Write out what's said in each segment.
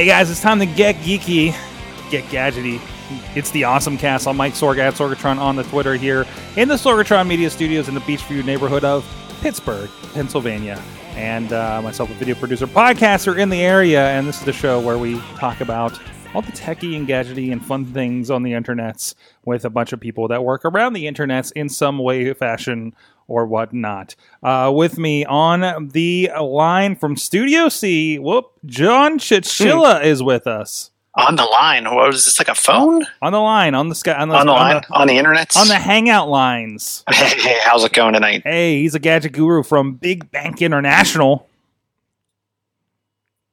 Hey guys, it's time to get geeky, get gadgety. It's the Awesome Cast. I'm Mike Sorg at Sorgatron on the Twitter here in the Sorgatron Media Studios in the Beechview neighborhood of Pittsburgh, Pennsylvania. And uh, myself, a video producer, podcaster in the area. And this is the show where we talk about all the techie and gadgety and fun things on the internets with a bunch of people that work around the internets in some way, fashion, or whatnot. Uh, with me on the line from Studio C, whoop, John Chichilla is with us. On the line. What is this like a phone On the line, on the sky, on the, on the line on on the internet? on the hangout lines. hey, how's it going tonight? Hey, he's a gadget guru from Big Bank International.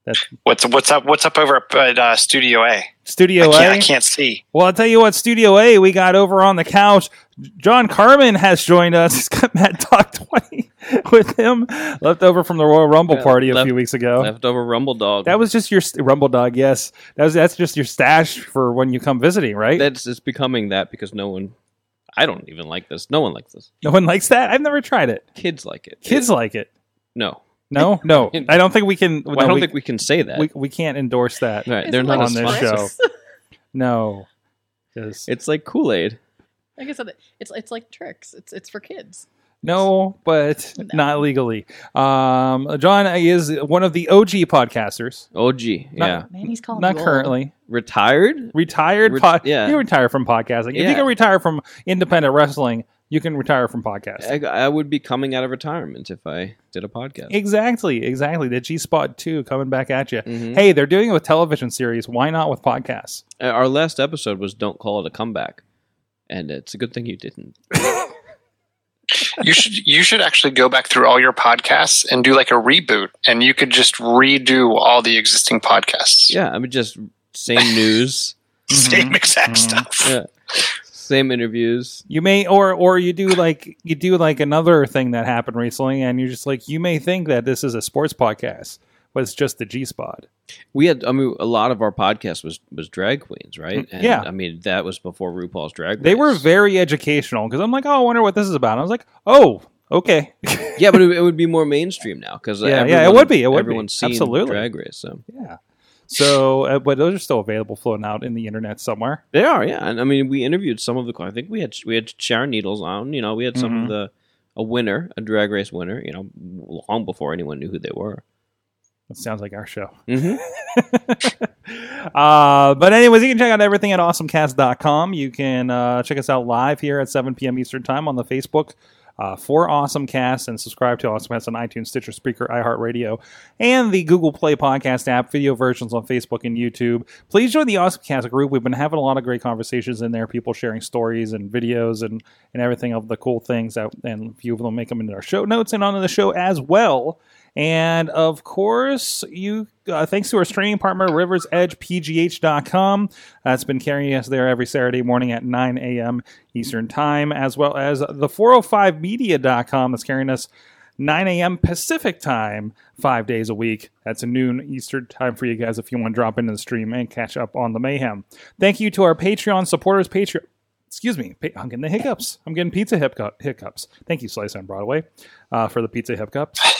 That's What's what's up? What's up over at uh, Studio A? Studio I can't, A. I can't see. Well, I'll tell you what, Studio A, we got over on the couch. John Carmen has joined us. He's got Mad Dog 20 with him, left over from the Royal Rumble Yeah, party a left- few weeks ago. Leftover Rumble Dog. That was just your st- Rumble Dog, yes. That was, that's just your stash for when you come visiting, right? That's it's becoming that because no one. I don't even like this. No one likes this. no one likes that? I've never tried it. Kids like it. Kids like it. no. No, no. I don't think we can. Well, no, I don't we, think we can say that. we, we can't endorse that. right, they're not on a this sponsor. show. No. 'Cause- It's like Kool Aid. Like I said, it's it's like tricks. It's it's for kids. No, but No. not legally. Um, John is one of the OG podcasters. OG. Not- Yeah. Man, he's calling Not you old. currently Retired. retired. Ret- pod- yeah. you retire from podcasting. If you Yeah. can retire from independent wrestling, you can retire from podcasting. I, I would be coming out of retirement if I did a podcast. Exactly, exactly. The G Spot two coming back at you. Mhm. Hey, they're doing it with television series. Why not with podcasts? Uh, Our last episode was "Don't Call It a Comeback," and it's a good thing you didn't. You should you should actually go back through all your podcasts and do like a reboot, and you could just redo all the existing podcasts. Yeah, I mean just same news, Same exact Mhm. stuff. yeah, same interviews. You may or or you do like you do like another thing that happened recently, and you're just like you may think that this is a sports podcast, but it's just the G Spot. We had, I mean, a lot of our podcast was was drag queens, right? Mm, and, yeah. I mean that was before RuPaul's Drag Race. They were very educational because I'm like, oh, I wonder what this is about. And I was like, oh, okay. yeah, but it, it would be more mainstream now because Yeah, yeah, it would be, it would be. everyone's seen Absolutely. Drag Race, so yeah. So, uh, but those are still available, floating out in the internet somewhere. they are. Yeah, and I mean, we interviewed some of the. I think we had we had Sharon Needles on. You know, we had some Mhm. of the a winner, a Drag Race winner. You know, long before anyone knew who they were. That sounds like our show. Mm-hmm. uh, but anyways, you can check out everything at awesomecast.com. You can uh, check us out live here at 7 p.m. Eastern Time on the Facebook uh, for Awesomecast and subscribe to Awesomecast on iTunes, Stitcher, Speaker, iHeartRadio, and the Google Play Podcast app, video versions on Facebook and YouTube. Please join the Awesome Cast group. We've been having a lot of great conversations in there, people sharing stories and videos and, and everything of the cool things that, and a few of them make them into our show notes and onto the show as well. And of course, you uh, thanks to our streaming partner, riversedgepgh.com. That's been carrying us there every Saturday morning at 9 a.m. Eastern Time, as well as the 405media.com that's carrying us 9 a.m. Pacific time, five days a week. That's a noon Eastern time for you guys if you want to drop into the stream and catch up on the mayhem. Thank you to our Patreon supporters. Patreon. Excuse me, I'm getting the hiccups. I'm getting pizza hiccup- hiccups. Thank you, Slice on Broadway, uh, for the pizza hiccups.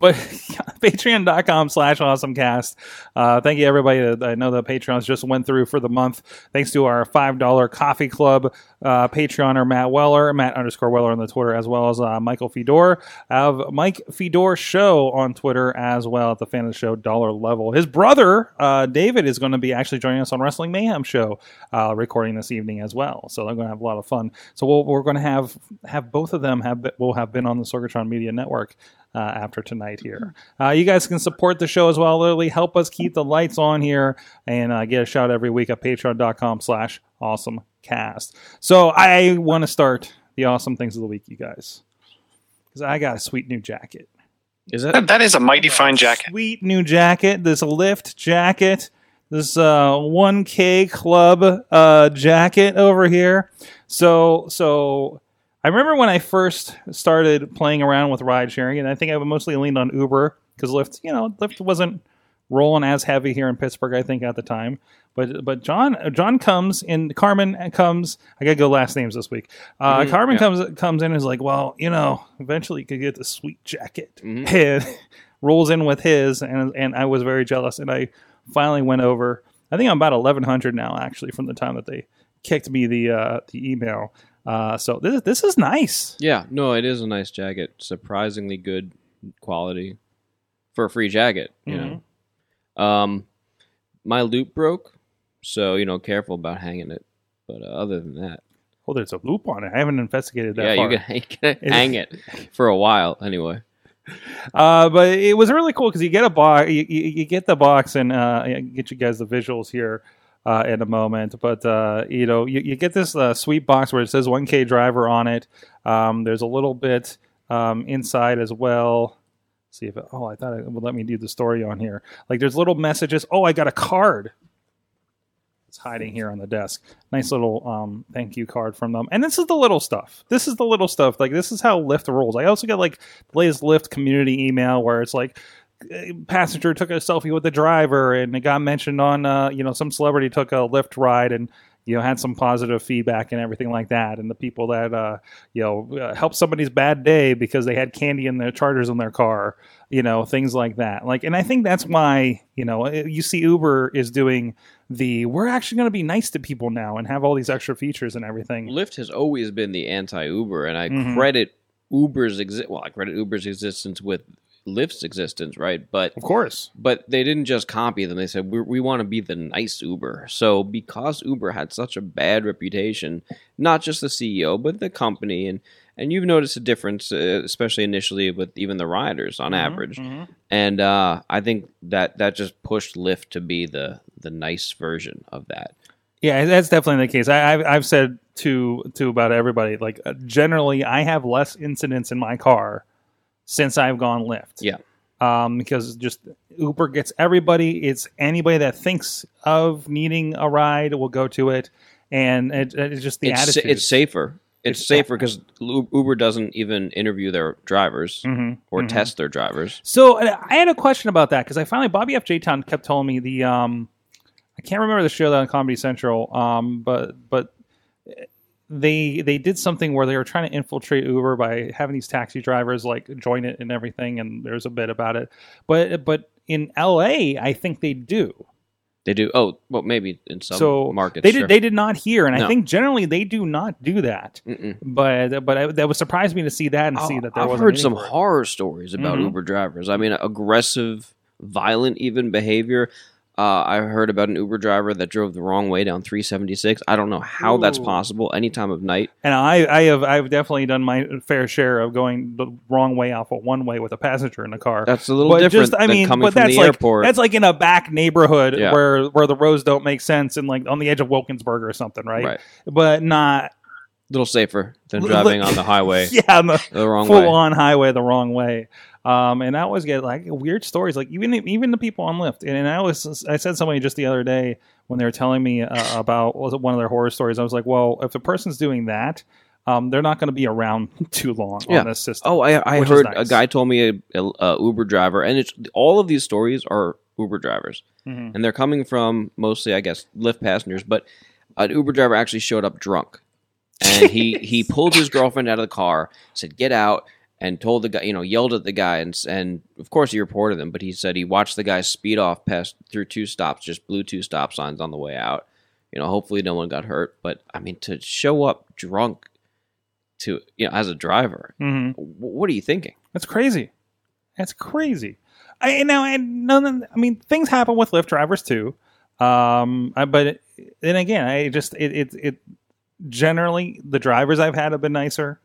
But patreon.com slash awesomecast. Uh, thank you everybody. I know the patreons just went through for the month. Thanks to our $5 coffee club uh, patreoner matt weller matt underscore weller on the twitter as well as uh, michael fedor have mike fedor show on twitter as well at the fan of the show dollar level. His brother uh, david is going to be actually joining us on wrestling mayhem show uh, recording this evening as well. So they're going to have a lot of fun. So we'll, we're going to have have both of them have we'll have been on the sorgatron media network uh, after tonight here. Uh, you guys can support the show as well. Literally help us keep the lights on here and uh, get a shout every week at patreon.com slash awesome cast. So I want to start the awesome things of the week, you guys. Because I got a sweet new jacket. Is that That, that is a mighty fine jacket. Sweet new jacket. This Lyft jacket. This uh, 1K club uh, jacket over here. So so I remember when I first started playing around with ride sharing, and I think I mostly leaned on Uber because Lyft, you know, Lyft wasn't rolling as heavy here in Pittsburgh. I think at the time, but but John John comes and Carmen comes. I gotta go last names this week. Uh, Mhm, Carmen yeah. comes comes in and is like, well, you know, eventually you could get the sweet jacket, and rolls in with his, and and I was very jealous, and I finally went over. I think I'm about 1100 now, actually, from the time that they kicked me the uh, the email. Uh, so this this is nice. Yeah, no, it is a nice jacket. Surprisingly good quality for a free jacket. You know, um, my loop broke, so you know, careful about hanging it. But uh, other than that, Oh, there's a loop on it. I haven't investigated that yeah, far. you can, you can hang it for a while anyway. Uh, but it was really cool because you get a box, you, you, you get the box, and uh, get you guys the visuals here uh, in a moment. But uh, you know, you, you get this uh, sweet box where it says 1K driver on it. Um, there's a little bit um, inside as well. see if it, oh, I thought it would let me do the story on here. Like there's little messages. Oh, I got a card. It's hiding here on the desk. Nice little um, thank you card from them. And this is the little stuff. This is the little stuff. Like this is how Lyft rolls. I also get like the latest Lyft community email where it's like passenger took a selfie with the driver and it got mentioned on uh, you know some celebrity took a Lyft ride and you know had some positive feedback and everything like that and the people that uh, you know uh, helped somebody's bad day because they had candy in their chargers in their car you know things like that like and i think that's why you know you see uber is doing the we're actually going to be nice to people now and have all these extra features and everything Lyft has always been the anti-Uber, and I Mhm. credit Uber's exist. Well, I credit Uber's existence with Lyft's existence, right? But of course but they didn't just copy them. They said we we want to be the nice Uber. So because Uber had such a bad reputation, not just the CEO but the company, and and you've noticed a difference, uh, especially initially with even the riders on average. Mhm. And uh, I think that that just pushed Lyft to be the the nice version of that. Yeah, that's definitely the case. I, I've, I've said to to about everybody, like uh, generally, I have less incidents in my car since I've gone Lyft. Yeah. um, because just Uber gets everybody. It's anybody that thinks of needing a ride will go to it, and it, it's just the it's, sa- attitude. it's safer. It's, It's- safer because Uber doesn't even interview their drivers Mhm, or mhm. test their drivers. So I had a question about that because I finally Bobby F J Town kept telling me the um, I can't remember the show that on Comedy Central, um, but but they they did something where they were trying to infiltrate Uber by having these taxi drivers like join it and everything, and there's a bit about it. But but in L.A., I think they do. They do. Oh, well, maybe in some so markets. they sure. did they did not hear, and I think generally they do not do that. Mm-mm. But but I, that was surprised me to see that and see that there I've heard some horror stories about Mhm. Uber drivers. I mean, aggressive, violent, even behavior. Uh, I heard about an Uber driver that drove the wrong way down 376. I don't know how that's possible any time of night. And I, I have I've definitely done my fair share of going the wrong way off of one way with a passenger in the car. That's a little but different just I than mean, coming but from that's the like airport. that's like in a back neighborhood Yeah. where where the roads don't make sense and like on the edge of Wilkinsburg or something, right? right. But not A little safer than driving on the highway yeah, the the wrong full way. on highway the wrong way. Um, and I always get like weird stories, like even even the people on Lyft. And, I was I said somebody just the other day when they were telling me uh, about one of their horror stories. I was like, well, if the person's doing that, um, they're not going to be around too long Yeah. on this system. Oh, I, I heard nice. a guy told me a, a, a Uber driver, and it's all of these stories are Uber drivers, Mhm. and they're coming from mostly, I guess, Lyft passengers. But an Uber driver actually showed up drunk, and he he pulled his girlfriend out of the car, said, "Get out." And told the guy, you know, yelled at the guy, and and of course he reported them. But he said he watched the guy speed off past through two stops, just blew two stop signs on the way out. You know, hopefully no one got hurt. But I mean, to show up drunk to you know as a driver, hmm wh- what are you thinking? That's crazy. That's crazy. I and now and no, no, I mean things happen with Lyft drivers too. Um, I, but then again, I just it, it it generally the drivers I've had have been nicer.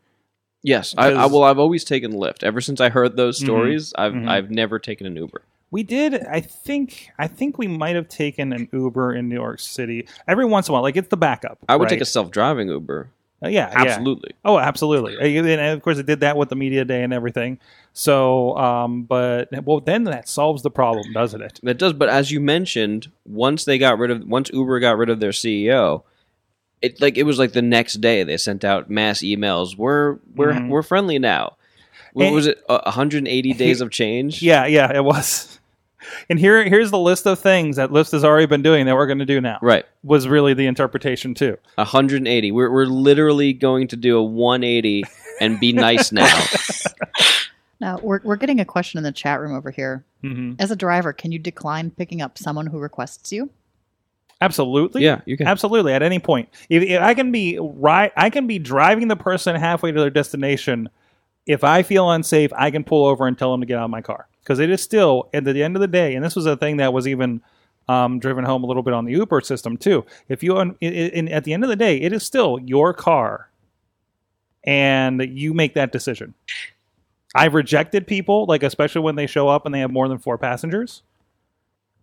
Yes, I, I well, I've always taken Lyft. Ever since I heard those Mhm. stories, I've Mhm. I've never taken an Uber. We did. I think. I think we might have taken an Uber in New York City every once in a while. Like it's the backup. I would take a self-driving Uber. Uh, yeah, yeah. Absolutely. Oh, absolutely. Uh, And of course, it did that with the media day and everything. So, um, but well, then that solves the problem, doesn't it? That does, but as you mentioned, once they got rid of once Uber got rid of their CEO, it like it was like the next day they sent out mass emails. We're we're Mhm. we're friendly now. What And- was it? Uh, 180 days of change. Yeah, yeah, it was. And here, here's the list of things that Lyft has already been doing that we're going to do now. Right. Was really the interpretation too. 180. We're we're literally going to do a 180 and be nice now. Now we're we're getting a question in the chat room over here. hmm As a driver, can you decline picking up someone who requests you? Absolutely. yeah, you can. Absolutely. At any point, if, if I can be right, I can be driving the person halfway to their destination. If I feel unsafe, I can pull over and tell them to get out of my car because it is still at the end of the day. And this was a thing that was even um, driven home a little bit on the Uber system too. If you, un- i- i- in, at the end of the day, it is still your car, and you make that decision. I've rejected people, like especially when they show up and they have more than four passengers.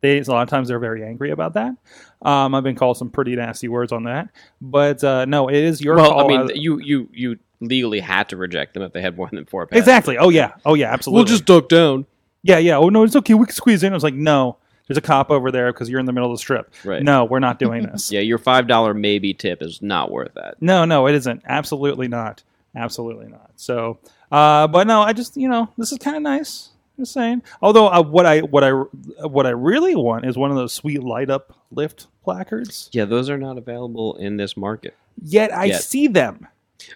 They, a lot of times they're very angry about that. Um, I've been called some pretty nasty words on that, but uh, no, it is your well, call. I mean, you you you legally had to reject them if they had more than four. Passengers. exactly. Oh yeah. Oh yeah. Absolutely. We'll just duck down. yeah, yeah. Oh no, it's okay. We can squeeze in. I was like, no, there's a cop over there because you're in the middle of the strip. Right. No, we're not doing this. Yeah, your five dollar maybe tip is not worth that. No, no, it isn't. Absolutely not. Absolutely not. So, uh, but no, I just you know this is kind of nice. Just saying. Although uh, what I what I what I really want is one of those sweet light up Lyft placards. Yeah, those are not available in this market. Yet I Yet. see them.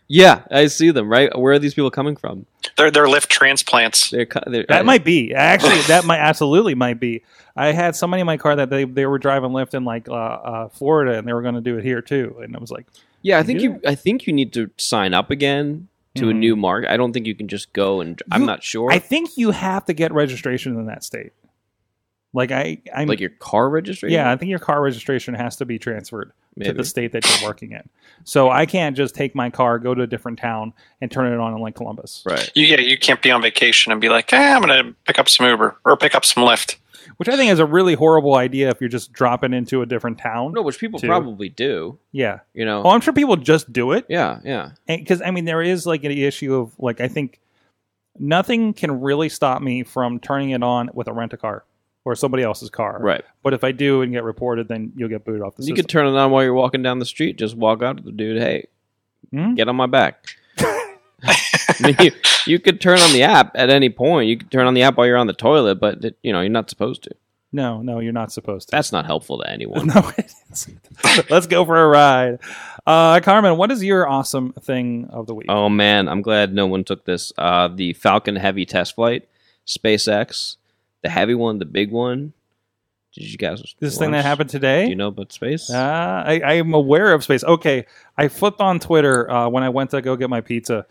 Yeah, I see them. Right, where are these people coming from? They're they're Lyft transplants. They're, they're That might be actually that might absolutely might be. I had somebody in my car that they they were driving Lyft in like uh, uh, Florida and they were going to do it here too, and I was like, Yeah, I think do you. I think you need to sign up again to a Mhm. new market. I don't think you can just go and. I'm You- not sure. I think you have to get registration in that state. Like I, I'm like your car registration. yeah, I think your car registration has to be transferred to the state that you're working in. So I can't just take my car, go to a different town, and turn it on in like Columbus. right. You, yeah, you can't be on vacation and be like, eh, I'm going to pick up some Uber or pick up some Lyft. Which I think is a really horrible idea if you're just dropping into a different town. No, which people Two. probably do. Yeah. You know. Oh, I'm sure people just do it. yeah, yeah. because I mean there is like an issue of like I think nothing can really stop me from turning it on with a rent a car or somebody else's car. Right. But if I do and get reported, then you'll get booted off the You system. could turn it on while you're walking down the street. Just walk out to the dude. Hey, Hmm? get on my back. I mean, you, you could turn on the app at any point. You could turn on the app while you're on the toilet, but it, you know you're not supposed to. no, no, you're not supposed to. That's not helpful to anyone. no, it isn't. Let's go for a ride. Uh, Carmen, what is your awesome thing of the week? Oh man, I'm glad no one took this. Uh, the Falcon Heavy test flight, SpaceX, the heavy one, the big one. Did you guys? this thing that happened today? Do you know about space? Uh, I, I am aware of space. Okay, I flipped on Twitter uh, when I went to go get my pizza.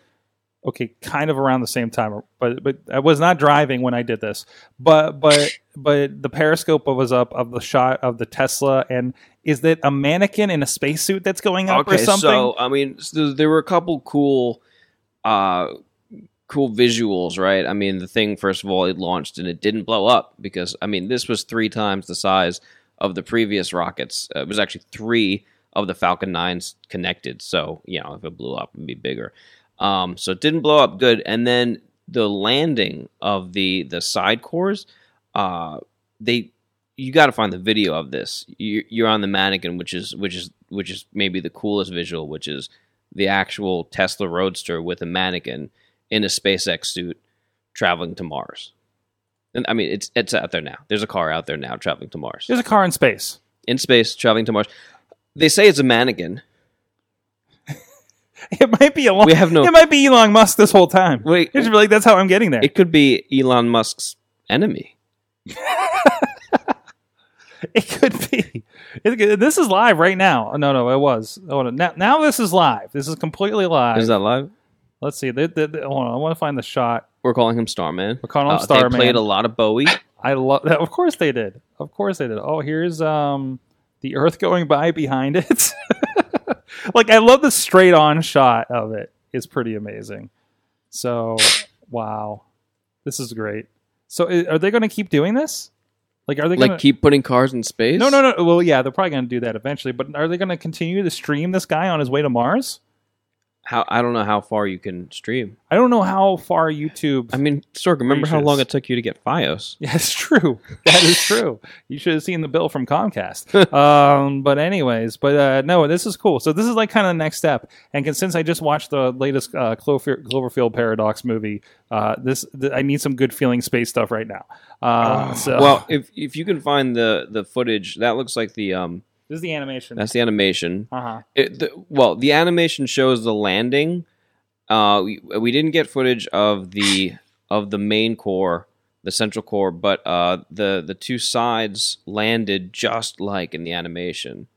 Okay, kind of around the same time, but but I was not driving when I did this. But but but the periscope was up of the shot of the Tesla, and is that a mannequin in a spacesuit that's going up or something? so I mean, so there were a couple cool, uh, cool visuals, right? I mean, the thing first of all, it launched and it didn't blow up because I mean, this was three times the size of the previous rockets. Uh, it was actually three of the Falcon Nines connected. So you know, if it blew up, it'd be bigger. Um, so it didn't blow up good, and then the landing of the the side cores, uh, they you got to find the video of this. You, you're on the mannequin, which is which is which is maybe the coolest visual, which is the actual Tesla Roadster with a mannequin in a SpaceX suit traveling to Mars. And I mean, it's it's out there now. There's a car out there now traveling to Mars There's a car in space. in space, traveling to Mars. They say it's a mannequin. It might be Elon. We have no- It might be Elon Musk this whole time. Wait, It's like that's how I'm getting there. it could be Elon Musk's enemy. It could be. It, this is live right now. No, no, it was. Oh, no. Now, now this is live. This is completely live. Is that live? Let's see. They, they, they- hold on. I want to find the shot. We're calling him Starman. We're calling him Uh, Starman. They played a lot of Bowie. I love that. Of course they did. Of course they did. Oh, here's um the Earth going by behind it. Like I love the straight on shot of it. It's pretty amazing. So, wow, this is great. So, i- are they going to keep doing this? Like, are they going Like keep putting cars in space? No, no, no. Well, yeah, they're probably going to do that eventually. But are they going to continue to stream this guy on his way to Mars? How I don't know how far you can stream. I don't know how far YouTube. I mean, Sorg, remember how long it took you to get FiOS? Yeah, it's true. That is true. You should have seen the bill from Comcast. um, but anyways, but uh, no, this is cool. So this is like kind of the next step. And since I just watched the latest uh, Clover, Cloverfield Paradox movie, uh, this th- I need some good feeling space stuff right now. Uh, so Well, if if you can find the the footage, that looks like the um this is the animation. that's the animation. Uh huh. It, the, well, the animation shows the landing. Uh, we, we didn't get footage of the of the main core, the central core, but uh, the the two sides landed just like in the animation,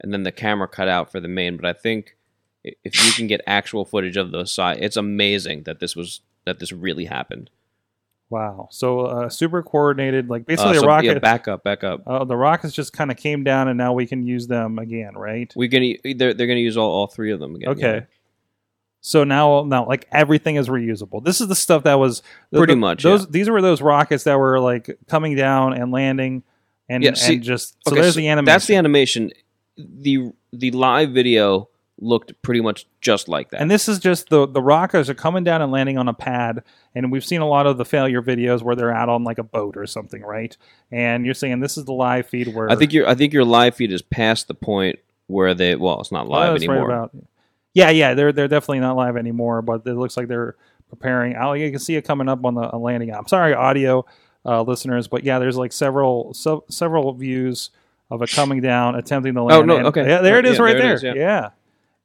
and then the camera cut out for the main. But I think if you can get actual footage of those sides, it's amazing that this was that this really happened. Wow. So uh, super coordinated, like Uh, basically so, a rocket. yeah, back up, back up. uh, the rockets just kind of came down, and now we can use them again, right? We're gonna they're, they're gonna use all, all three of them again. Okay. yeah. So now, now, like everything is reusable. This is the stuff that was Pretty the- much, Those yeah. these were those rockets that were like coming down and landing, and, Yeah, see- and just so Okay, there's so the animation. That's the animation. The the live video looked pretty much just like that. And this is just the the rockets are coming down and landing on a pad, and we've seen a lot of the failure videos where they're out on like a boat or something, right? And you're saying this is the live feed where I think your I think your live feed is past the point where they well, it's not Oh, live right anymore. about- yeah, yeah, they're they're definitely not live anymore, but it looks like they're preparing. Oh, you can see it coming up on the landing. I'm sorry, audio uh, listeners, but yeah, there's like several so, several views of it coming down, attempting to land. Oh, no, okay. yeah, there it is, Yeah, right there there. it is, yeah. yeah.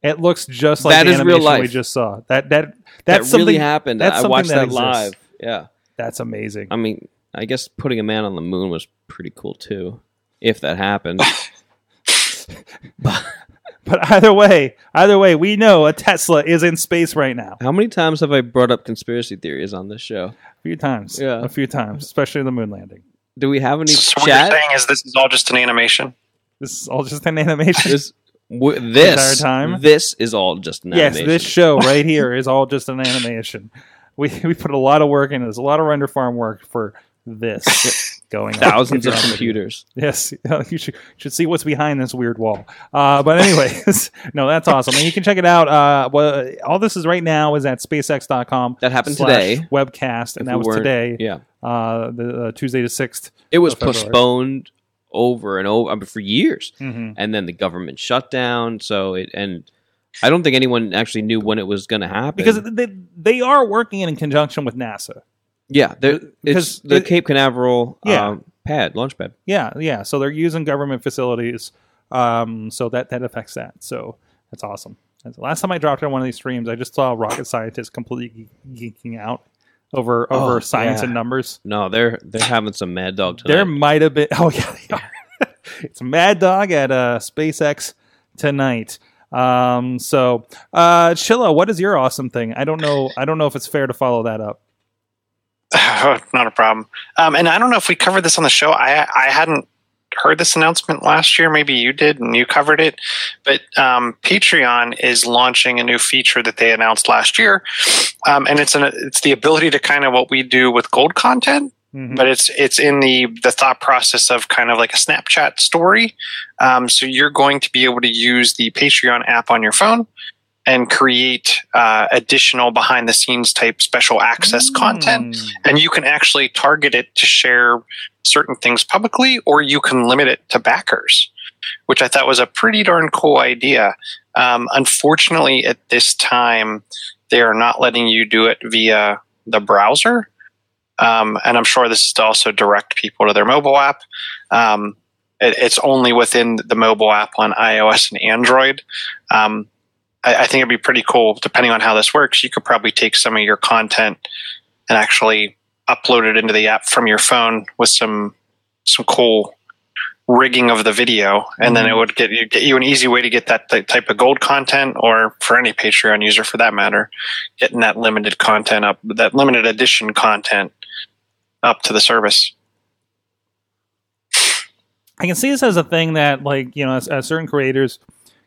It looks just like That the is real animation we just saw. That that that's that really something happened. that's I watched that that, live. Yeah. That's amazing. I mean, I guess putting a man on the moon was pretty cool too. If that happened. But either way, either way, we know a Tesla is in space right now. How many times have I brought up conspiracy theories on this show? A few times, Yeah. a few times, especially the moon landing. Do we have any So what chat? you're saying is this is all just an animation. This is all just an animation. This w- this entire time? This is all just an yes, animation. this show right here is all just an animation. We we put a lot of work into this, a lot of render farm work for this going on. thousands of you're on video. computers. Yes, you should should see what's behind this weird wall. Uh, but anyways, no, that's awesome, and you can check it out. Uh, well, all this is right now is at SpaceX.com. That happened today. Webcast, and that we was today. Yeah. uh, the uh, Tuesday the sixth. It was postponed over and over I mean, for years, Mm-hmm. and then the government shut down. So it and I don't think anyone actually knew when it was going to happen Because they they are working in conjunction with NASA. yeah, because it's the it- Cape Canaveral Yeah. um, pad launch pad. Yeah, yeah. So they're using government facilities. Um, so that that affects that. So that's awesome. That's- the last time I dropped on one of these streams, I just saw rocket scientists completely geeking out over over Oh, science yeah. and numbers. No, they're they're having some mad dog tonight. There might have been. Oh yeah, they it's Mad Dog at uh, SpaceX tonight. Um, so uh, Chilla, what is your awesome thing? I don't know. I don't know if it's fair to follow that up. Not a problem. Um, and I don't know if we covered this on the show. I I hadn't heard this announcement last year. Maybe you did, and you covered it. But um, Patreon is launching a new feature that they announced last year, um, and it's an it's the ability to kind of what we do with gold content Mhm. but it's it's in the the thought process of kind of like a Snapchat story. Um, so you're going to be able to use the Patreon app on your phone and create uh, additional behind the scenes type special access content, Mm. and you can actually target it to share certain things publicly, or you can limit it to backers, which I thought was a pretty darn cool idea. Um, unfortunately, at this time, they are not letting you do it via the browser. Um, and I'm sure this is to also direct people to their mobile app. Um, it, it's only within the mobile app on iOS and Android. Um, I, I think it'd be pretty cool, depending on how this works. You could probably take some of your content and actually upload it into the app from your phone with some some cool rigging of the video, and then it mm-hmm. would get you get you an easy way to get that ty- type of gold content, or for any Patreon user for that matter, getting that limited content up, that limited edition content up to the service. I can see this as a thing that, like, you know, as, as certain creators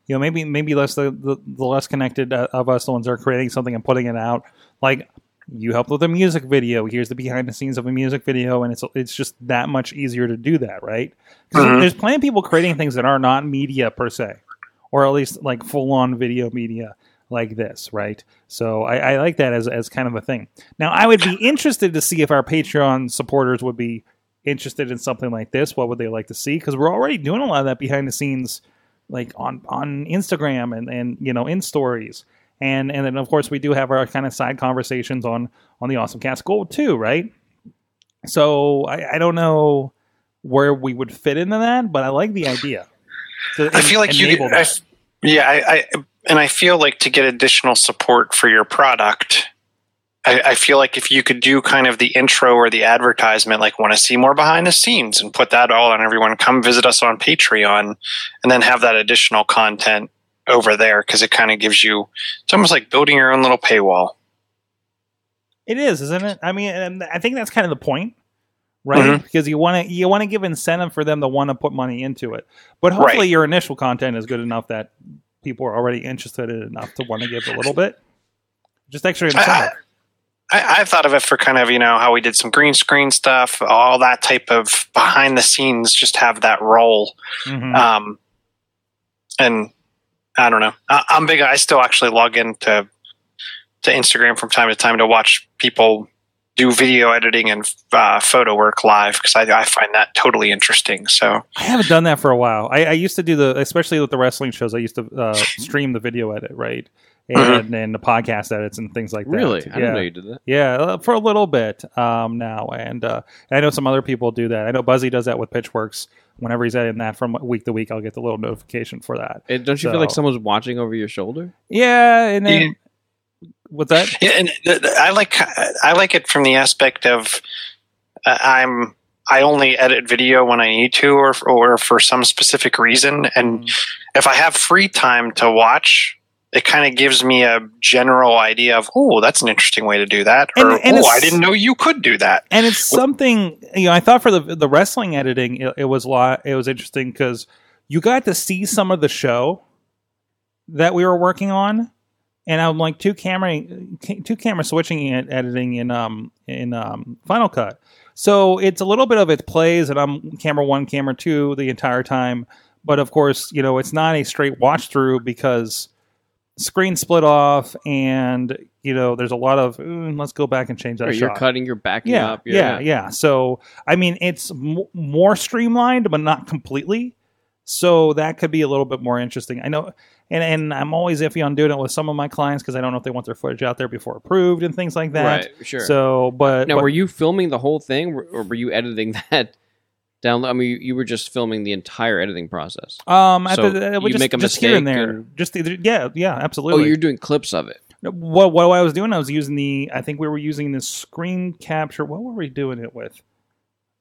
you know maybe maybe less the, the, the less connected uh, of us the ones that are creating something and putting it out. Like you helped with a music video. Here's the behind the scenes of a music video and it's it's just that much easier to do that right? Mhm. there's plenty of people creating things that are not media per se or at least like full on video media like this right? So I, I like that as, as kind of a thing. Now i would be interested to see if our patreon supporters would be interested in something like this. What would they like to see? Because we're already doing a lot of that behind the scenes like on on Instagram and and you know in stories and and then of course we do have our kind of side conversations on on the Awesome Cast Gold too, right? So I, I don't know where we would fit into that, but I like the idea. To I feel like you. enable I, that. yeah, I, I and I feel like to get additional support for your product, I, I feel like if you could do kind of the intro or the advertisement, like want to see more behind the scenes, and put that all on everyone, come visit us on Patreon, and then have that additional content over there because it kind of gives you. It's almost like building your own little paywall. It is, isn't it? I mean, I think that's kind of the point, right? Mhm. Because you want to you want to give incentive for them to want to put money into it, but hopefully Right. your initial content is good enough that people are already interested in enough to want to give a little bit. Just extra I, incentive. I, thought of it for kind of you know how we did some green screen stuff, all that type of behind the scenes. Just have that role. Mhm. Um, and I don't know. I, I'm big. I still actually log into to Instagram from time to time to watch people do video editing and uh, photo work live because I, I find that totally interesting. So I haven't done that for a while. I, I used to do the, especially with the wrestling shows. I used to uh, stream the video edit, right, and and the podcast edits and things like that. Really? I yeah. didn't know you did that. Yeah, uh, for a little bit um, now, and uh, I know some other people do that. I know Buzzy does that with Pitchworks. Whenever he's editing that from week to week, I'll get the little notification for that. Eh, don't you feel like someone's watching over your shoulder? Yeah, and then what's that? yeah, and th- th- I like I like it from the aspect of uh, I'm I only edit video when I need to or or for some specific reason, and if I have free time to watch. It kind of gives me a general idea of, oh, that's an interesting way to do that, And- or and oh, I didn't know you could do that. and it's something you know. I thought for the the wrestling editing, it, it was a lot. It was interesting because you got to see some of the show that we were working on, and I'm like two camera two camera switching and editing in um in um Final Cut. So it's a little bit of it plays, and I'm camera one, camera two the entire time. But of course, you know, it's not a straight watch through because screen split off, and you know, there's a lot of "Mm, let's go back and change that Or you're shot cutting, you're backing yeah, up. yeah, yeah. So I mean, it's m- more streamlined, but not completely. So that could be a little bit more interesting. I know, and and I'm always iffy on doing it with some of my clients because I don't know if they want their footage out there before approved and things like that. Right, sure. So, but, now, but were you filming the whole thing, or were you editing that down? I mean, you, you were just filming the entire editing process. um, at so the, we you just, make a just here and there, and- just either, yeah, yeah, absolutely. Oh, you're doing clips of it. what what I was doing, I was using the. I think we were using the screen capture. What were we doing it with?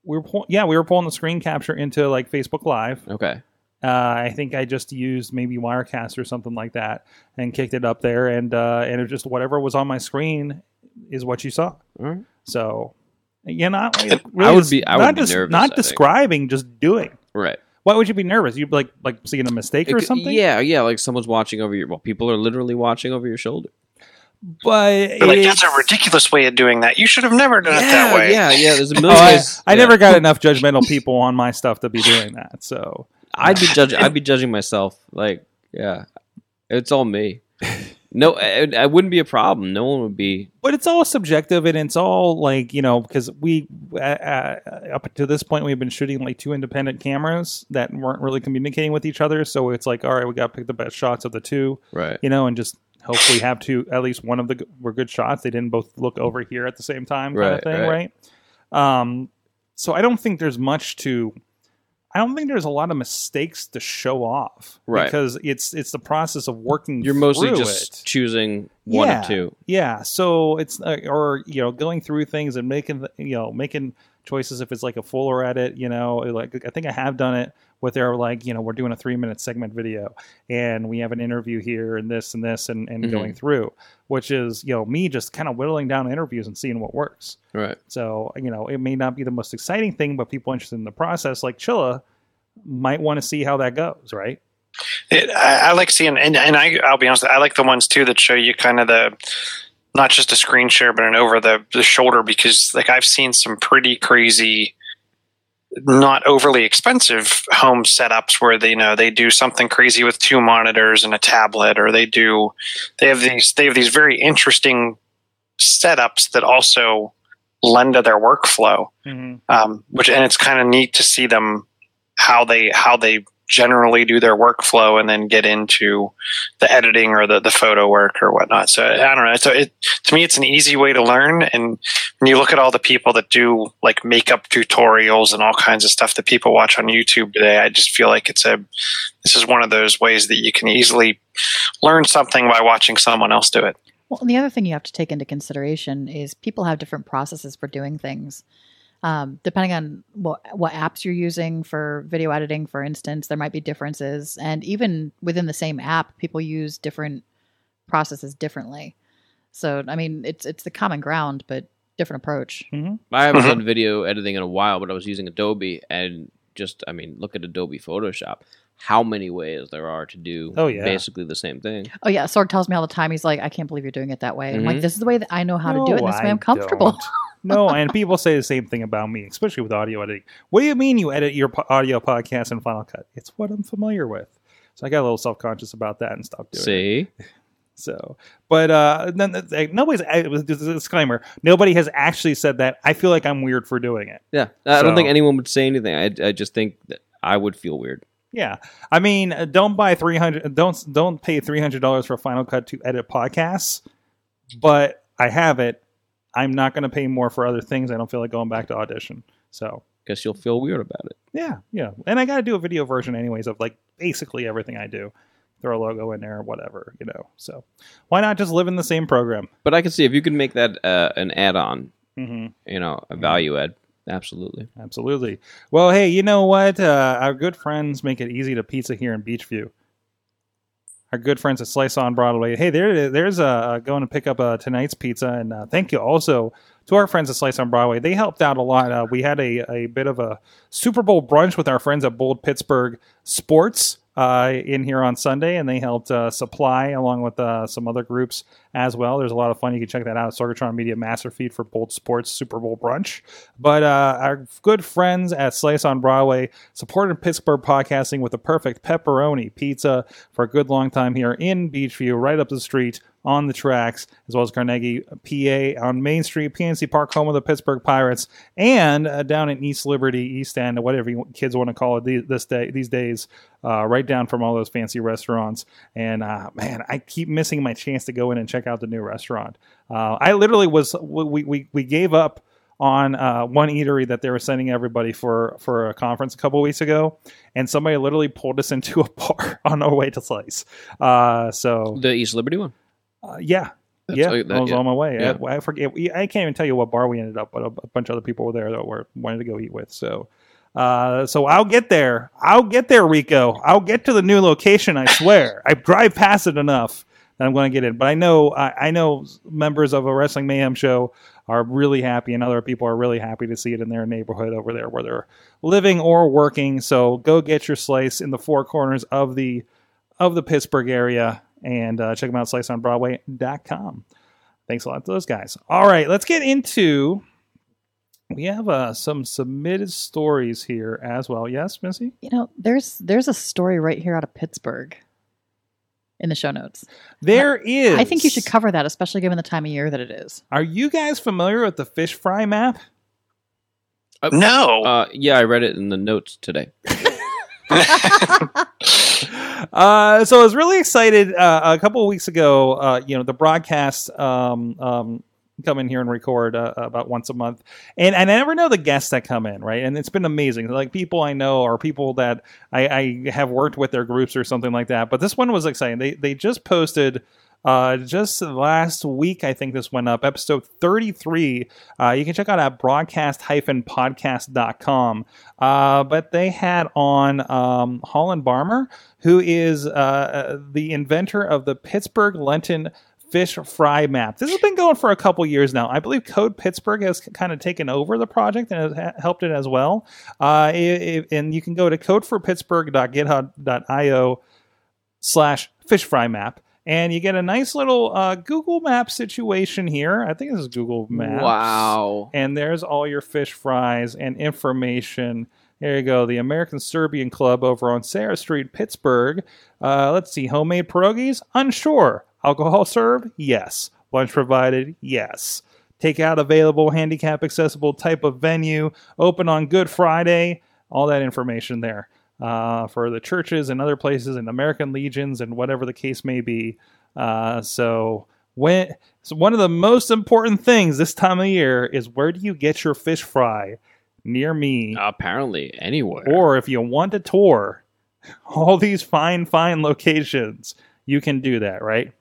We were pull, yeah, we were pulling the screen capture into like Facebook Live. Okay. Uh, I think I just used maybe Wirecast or something like that and kicked it up there, and uh, and it just whatever was on my screen is what you saw. All right. So, you know, I would be- I would not be des- nervous, I not think. describing, just doing. Right. Why would you be nervous? You'd like like seeing a mistake or something. Yeah, yeah. Like someone's watching over your. Well, people are literally watching over your shoulder. but But like that's a ridiculous way of doing that. You should have never done it that way. yeah, yeah. There's a Oh, million I, ways. I yeah. never got enough judgmental people on my stuff to be doing that. So I'd be judging. I'd be judging myself. Like, yeah, it's all me. No, it, it wouldn't be a problem. No one would be. but it's all subjective and it's all like you know because we uh, up to this point we've been shooting like two independent cameras that weren't really communicating with each other so it's like all right we got to pick the best shots of the two Right. you know and just hopefully have two at least one of the were good shots they didn't both look over here at the same time kind of thing right. right. um so i don't think there's much to i don't think there's a lot of mistakes to show off Right. because it's it's the process of working You're mostly just it. choosing one Yeah. or two. Yeah, so it's uh, or you know going through things and making you know making choices if it's like a fuller edit. You know, like I think I have done it with their like you know we're doing a three minute segment video and we have an interview here and this and this and, and Mhm. going through, which is you know me just kind of whittling down interviews and seeing what works. Right. So you know it may not be the most exciting thing, but people interested in the process like Chilla might want to see how that goes, right? It, I, I like seeing, and, and I, I'll be honest, I like the ones too that show you kind of the, not just a screen share, but an over the, the shoulder because like I've seen some pretty crazy, not overly expensive home setups where they you know they do something crazy with two monitors and a tablet, or they do, they have these, they have these very interesting setups that also lend to their workflow. Hmm um, which and it's kind of neat to see them how they how they generally do their workflow and then get into the editing or the, the photo work or whatnot. So I don't know. So it to me, it's an easy way to learn. And when you look at all the people that do like makeup tutorials and all kinds of stuff that people watch on YouTube today, I just feel like it's a this is one of those ways that you can easily learn something by watching someone else do it. Well, the other thing you have to take into consideration is people have different processes for doing things. Um, depending on what what apps you're using for video editing, for instance, there might be differences, and even within the same app, people use different processes differently. So, I mean, it's it's the common ground, but different approach. I haven't Mhm. done video editing in a while, but I was using Adobe and just, I mean, look at Adobe Photoshop. How many ways there are to do Oh, yeah. basically the same thing. Oh yeah, Sorg tells me all the time. He's like, I can't believe you're doing it that way. I'm like, Mhm. this is the way that I know how to do it, and this is the way I I'm comfortable. don't. no, and people say the same thing about me, especially with audio editing. What do you mean you edit your po- audio podcast in Final Cut? It's what I'm familiar with. So I got a little self conscious about that and stopped doing it. See? So, but uh, nobody's it was just a disclaimer. Nobody has actually said that. I feel like I'm weird for doing it. Yeah. I don't think anyone would say anything. I, I just think that I would feel weird. Yeah, I mean, uh, don't buy three hundred. Don't don't pay three hundred dollars for Final Cut to edit podcasts. But I have it. I'm not going to pay more for other things. I don't feel like going back to audition. So Guess you'll feel weird about it. yeah, yeah, and I got to do a video version anyways of like basically everything I do. Throw a logo in there or whatever, you know. So why not just live in the same program? But I can see if you can make that uh, an add on, hmm you know, a value add, absolutely. Absolutely. Well, hey, you know what? Uh, our good friends make it easy to pizza here in Beechview. Our good friends at Slice on Broadway. Hey, there, there's uh, going to pick up uh, tonight's pizza, and uh, thank you also to our friends at Slice on Broadway. They helped out a lot. Uh, we had a, a bit of a Super Bowl brunch with our friends at Bold Pittsburgh Sports uh, in here on Sunday, and they helped uh, supply along with uh, some other groups as well. There's a lot of fun. You can check that out. At Sorgatron Media Master Feed for Bold Sports Super Bowl brunch. But uh, our good friends at Slice on Broadway supported Pittsburgh podcasting with the perfect pepperoni pizza for a good long time here in Beechview, right up the street on the tracks, as well as Carnegie, PA, on Main Street, PNC Park, home of the Pittsburgh Pirates, and uh, down in East Liberty, East End, whatever you kids want to call it these, this day, these days, uh, right down from all those fancy restaurants. And uh, man, I keep missing my chance to go in and check out the new restaurant. Uh, I literally was we we we gave up on uh, one eatery that they were sending everybody for for a conference a couple weeks ago, and somebody literally pulled us into a bar on our way to Slice. Uh, so The East Liberty one. Uh, yeah. That's- yeah, uh, that- I was yeah. on my way. Yeah. I, I forget. I can't even tell you what bar we ended up, but a, a bunch of other people were there that were wanted to go eat with. So, uh, so I'll get there. I'll get there, Rico. I'll get to the new location. I swear. I drive past it enough that I'm going to get in. But I know, I, I know members of a Wrestling Mayhem show are really happy, and other people are really happy to see it in their neighborhood over there where they're living or working. So go get your slice in the four corners of the of the Pittsburgh area and uh, check them out sliceonbroadway.com. Thanks a lot to those guys. All right, let's get into. We have uh, some submitted stories here as well. Yes, Missy? You know, there's there's a story right here out of Pittsburgh in the show notes. There is. I think you should cover that, especially given the time of year that it is. Are you guys familiar with the fish fry map? No. Uh, yeah, I read it in the notes today. uh, so I was really excited uh, a couple of weeks ago. Uh, you know, the broadcast um, um, come in here and record uh, about once a month, and, and I never know the guests that come in, right? And it's been amazing. Like people I know or people that I, I have worked with their groups or something like that. But this one was exciting. They they just posted. Uh, just last week, I think this went up, episode 33. Uh, you can check out at broadcast-podcast.com. Uh, but they had on um, Hollen Barmer, who is uh, the inventor of the Pittsburgh Lenten fish fry map. This has been going for a couple years now. I believe Code Pittsburgh has kind of taken over the project and has helped it as well. Uh, i- i- and you can go to codeforpittsburgh.github.io slash fish fry map. And you get a nice little uh, Google Map situation here. I think this is Google Maps. Wow. And there's all your fish fries and information. There you go. The American Serbian Club over on Sarah Street, Pittsburgh. Uh, let's see. Homemade pierogies? Unsure. Alcohol served? Yes. Lunch provided? Yes. Takeout available, handicap accessible type of venue. Open on Good Friday. All that information there uh, for the churches and other places and American legions and whatever the case may be. Uh, so when so one of the most important things this time of year is where do you get your fish fry near me, Apparently, anywhere. or if you want to tour all these fine fine locations, you can do that, right?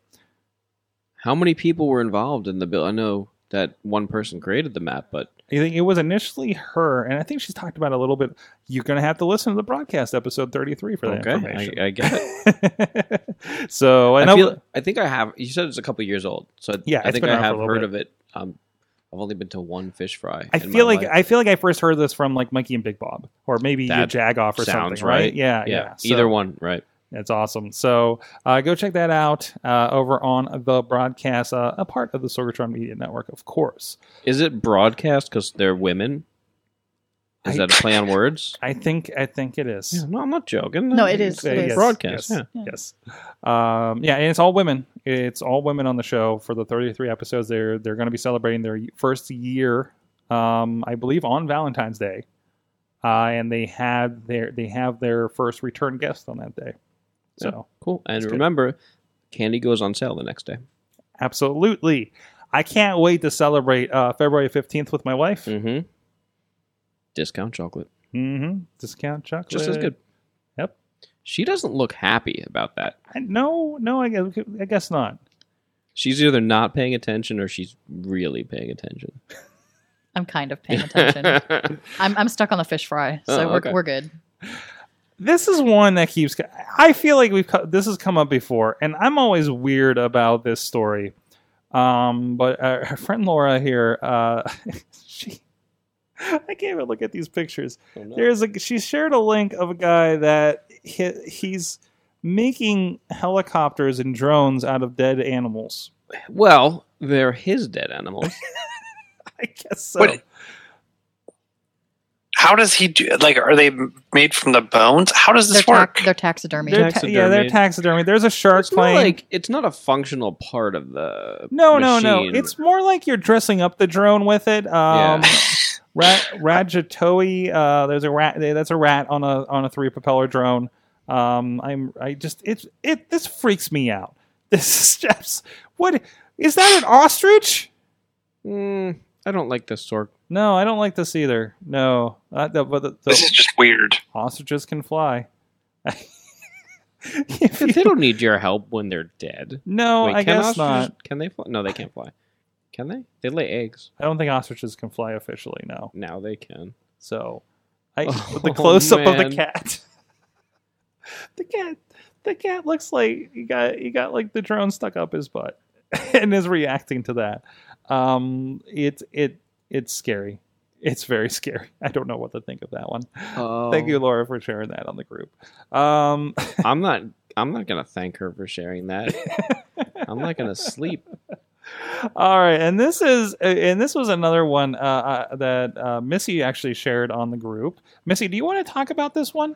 How many people were involved in the bill? I know that one person created the map, but I think it was initially her, and I think she's talked about it a little bit. You're going to have to listen to the broadcast episode 33 for that okay, information. I, I get it. so I I, feel, I think I have. You said it's a couple years old, so Yeah, I think I have heard bit. of it. Um, I've only been to one fish fry. I feel like life. I feel like I first heard this from like Mikey and Big Bob, or maybe you That Jagoff or something, right? right. Yeah, yeah. yeah, So either one, right? That's awesome. So uh, go check that out uh, over on the broadcast, uh, a part of the Sorgatron Media Network, of course. Is it broadcast because they're women? Is I- that a play on words? I think I think it is. Yeah, no, I'm not joking. No, it is. It yes, broadcast. Yes, Yeah. yes. Um, yeah, and it's all women. It's all women on the show for the 33 episodes. They're they're going to be celebrating their first year, um, I believe, on Valentine's Day, uh, and they had their they have their first return guest on that day. So Cool. And That's good. remember, candy goes on sale the next day. absolutely, I can't wait to celebrate uh, February 15th with my wife. Mm-hmm. Discount chocolate, Mm-hmm. Discount chocolate, just as good. Yep. She doesn't look happy about that. I, no, no, I guess, I guess not. She's either not paying attention or she's really paying attention. I'm kind of paying attention. I'm, I'm stuck on the fish fry, so Oh, we're, we're good. This is one that keeps i feel like we've this has come up before and i'm always weird about this story um but our friend laura here uh she i can't even look at these pictures Oh, no. there's a she shared a link of a guy that he, he's making helicopters and drones out of dead animals Well, they're his dead animals. i guess so What- How does he do? Like, are they made from the bones? How does They're, this work? tax, they're taxidermy. they're ta- yeah they're Taxidermy. taxidermy there's a shark it's not playing like it's not a functional part of the. No, no, no. machine. It's more like you're dressing up the drone with it. Um, Yeah. rat, Rajatoe. Uh, there's a rat. That's a rat on a on a three propeller drone. Um, I'm. I just. It. It. This freaks me out. This is just. What is that? An ostrich? Mm, I don't like this sort. No, I don't like this either. No, uh, the, but the, This is just weird. ostriches can fly. If They don't need your help when they're dead. no, Wait, I can guess ostriches- not. Can they fly? No, they can't fly. Can they? They lay eggs. I don't think ostriches can fly officially. No. Now they can. So, I Oh, the close up of the cat. the cat, the cat looks like he got he got like the drone stuck up his butt, and is reacting to that. Um, it it it's scary. It's very scary. I don't know what to think of that one. Oh, Thank you, Laura, for sharing that on the group. Um, I'm not. I'm not gonna thank her for sharing that. I'm not gonna sleep. all right, and this is and this was another one uh, uh, that uh, Missy actually shared on the group. Missy, do you want to talk about this one?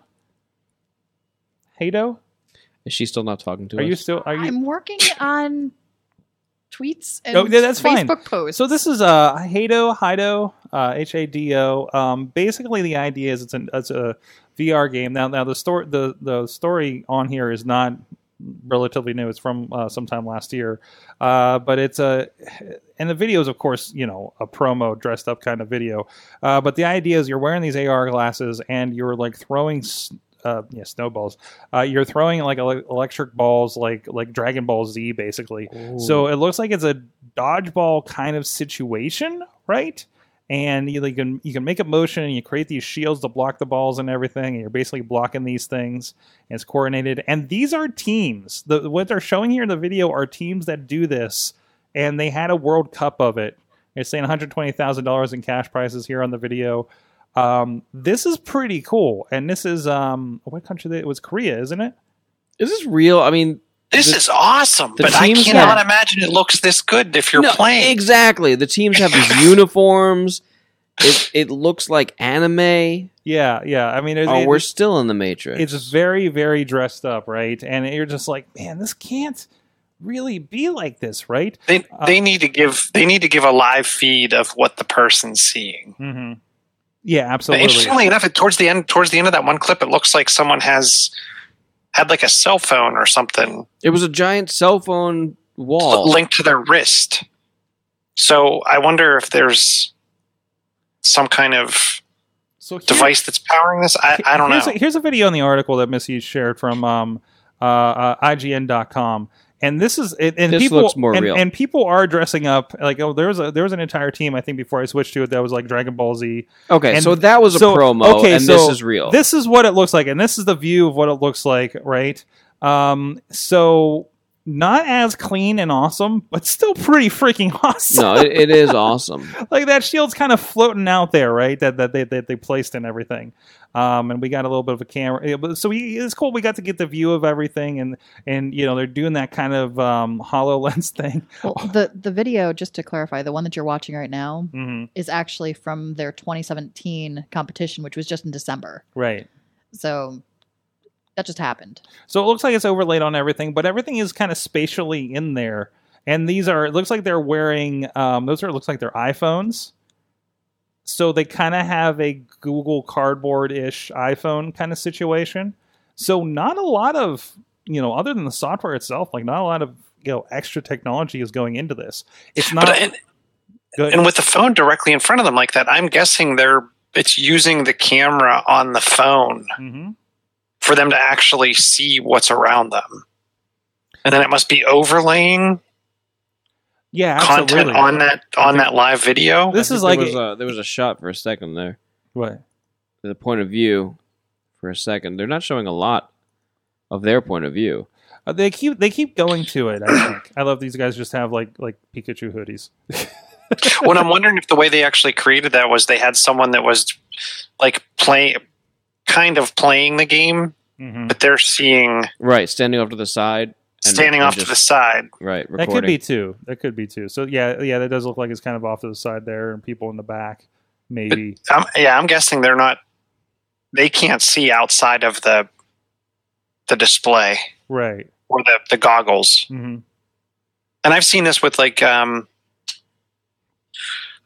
Hado, Is she still not talking to are us? you still? Are you? I'm working on tweets and Oh, yeah, that's fine. Facebook posts. So this is uh Hado Hido uh, H A D O. Um, basically, the idea is it's an it's a VR game. Now, now the story the the story on here is not relatively new. It's from uh, sometime last year, uh, but it's a and the video is of course you know a promo dressed up kind of video. Uh, but the idea is you're wearing these AR glasses and you're like throwing. Uh, yeah, snowballs. Uh, you're throwing like ele- electric balls, like like Dragon Ball Z, basically. So it looks like it's a dodgeball kind of situation, right? And you, you can you can make a motion and you create these shields to block the balls and everything, and you're basically blocking these things. And it's coordinated, and these are teams. The what they're showing here in the video are teams that do this, and they had a World Cup of it. They're saying one hundred twenty thousand dollars in cash prizes here on the video. Um, this is pretty cool, and this is um, what country? That, it was Korea, isn't it? Is this real? I mean, This The- is awesome, the but I cannot have- imagine it looks this good if you're no, playing. exactly. The teams have these uniforms. It it looks like anime. Yeah, yeah. I mean, it, Oh, it- we're still in the Matrix. it's very, very dressed up, right? And you're just like, man, this can't really be like this, right? They Uh, they need to give they need to give a live feed of what the person's seeing. Mm-hmm. Yeah, But absolutely. interestingly enough, it, towards the end towards the end of that one clip, it looks like someone has had like a cell phone or something it was a giant cell phone wall. linked to their wrist. So I wonder if there's some kind of So here- device that's powering this. I, I don't here's know. A, here's a video in the article that Missy shared from um, uh, uh, IGN.com. And this is and and This people looks more and, real. and people are dressing up like oh there was a there was an entire team I think before I switched to it that was like Dragon Ball Z okay, and so that was a promo, okay, and so this is real. This is what it looks like, and this is the view of what it looks like, right? Um, so not as clean and awesome, but still pretty freaking awesome. no, it, it is awesome. like that shield's kind of floating out there, right? That that they that they placed in everything. Um, and we got a little bit of a camera, so we, it's cool. We got to get the view of everything, and and you know they're doing that kind of um, Hololens thing. Well, the the video, just to clarify, the one that you're watching right now hmm is actually from their 2017 competition, which was just in December. Right. So that just happened. So it looks like it's overlaid on everything, but everything is kind of spatially in there. And these are it looks like they're wearing um, those are it looks like they're iPhones. So they kind of have a Google Cardboard ish iPhone kind of situation. So not a lot of you know other than the software itself, like not a lot of you know extra technology is going into this. It's not But and, and with the phone directly in front of them like that, I'm guessing they're it's using the camera on the phone hmm for them to actually see what's around them. And then it must be overlaying Yeah, content on that on that live video. This is like there was, a, there was a shot for a second there. what? The point of view for a second. They're not showing a lot of their point of view. Uh, they keep they keep going to it. I think I love these guys. Just have like like Pikachu hoodies. when I'm wondering if the way they actually created that was they had someone that was like playing, kind of playing the game, hmm but they're seeing Right, standing off to the side. and- standing and off to the side. Right, That could be two. That could be two. So yeah, yeah, that does look like it's kind of off to the side there, and people in the back, maybe. I'm, yeah, I'm guessing they're not. They can't see outside of the the display right. or the the goggles. hmm And I've seen this with like um,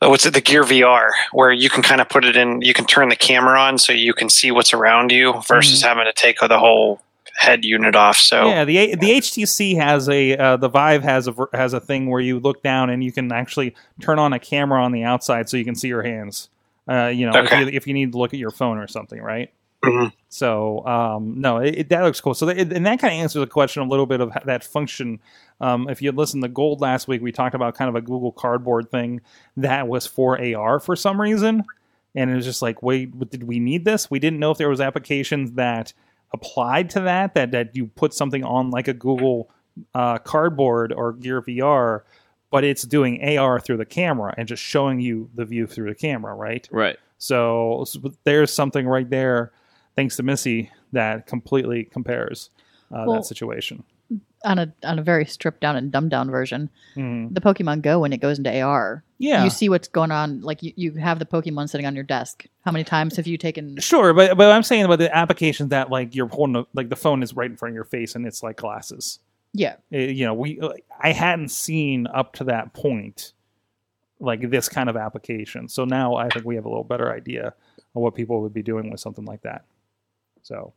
oh, what's it? The Gear VR, where you can kind of put it in. You can turn the camera on so you can see what's around you versus having to take the whole head unit off. So Yeah, the the HTC has a uh, the Vive has a has a thing where you look down and you can actually turn on a camera on the outside so you can see your hands. Uh, you know, Okay. if, you, if you need to look at your phone or something, right? Mhm. So um, no, it, it- that looks cool. So that, and that kind of answers the question a little bit of that function. Um, if you had listened to Gold last week, we talked about kind of a Google Cardboard thing that was for AR for some reason, and it was just like, wait, did we need this? We didn't know if there was applications that applied to that that that you put something on like a Google uh, Cardboard or Gear VR, but it's doing AR through the camera and just showing you the view through the camera, right? Right. So, so there's something right there, thanks to Missy, that completely compares uh, Well- that situation. On a on a very stripped down and dumbed down version, Mhm. the Pokemon Go when it goes into AR, Yeah, you see what's going on. Like you, you have the Pokemon sitting on your desk. How many times have you taken? sure, but but I'm saying about the applications that like you're holding, a, like the phone is right in front of your face and it's like glasses. Yeah, Uh, you know, we I hadn't seen up to that point like this kind of application. So now I think we have a little better idea of what people would be doing with something like that. So,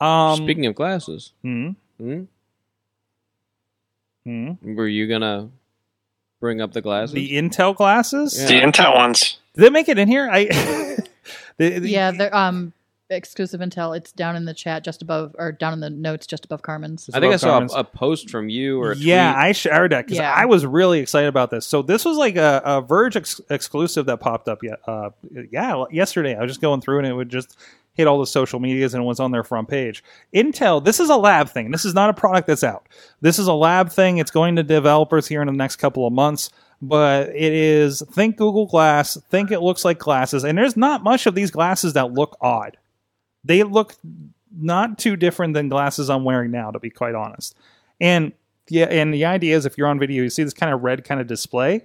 um, Speaking of glasses, hmm, hmm, hmm. were you gonna bring up the glasses? the Intel glasses. Yeah. the Intel ones. Did they make it in here? I the, the- yeah. They're um exclusive intel. It's down in the chat just above, or down in the notes just above Carmen's. I think I saw a, a post from you or a yeah, tweet. I shared that because Yeah. I was really excited about this. So this was like a, a Verge ex- exclusive that popped up yet. Uh, yeah, yesterday I was just going through and it would just hit all the social medias and it was on their front page. Intel, this is a lab thing. This is not a product that's out. This is a lab thing. It's going to developers here in the next couple of months. But it is think Google Glass, think it looks like glasses, and there's not much of these glasses that look odd. They look not too different than glasses I'm wearing now, to be quite honest. And yeah, and the idea is if you're on video, you see this kind of red kind of display.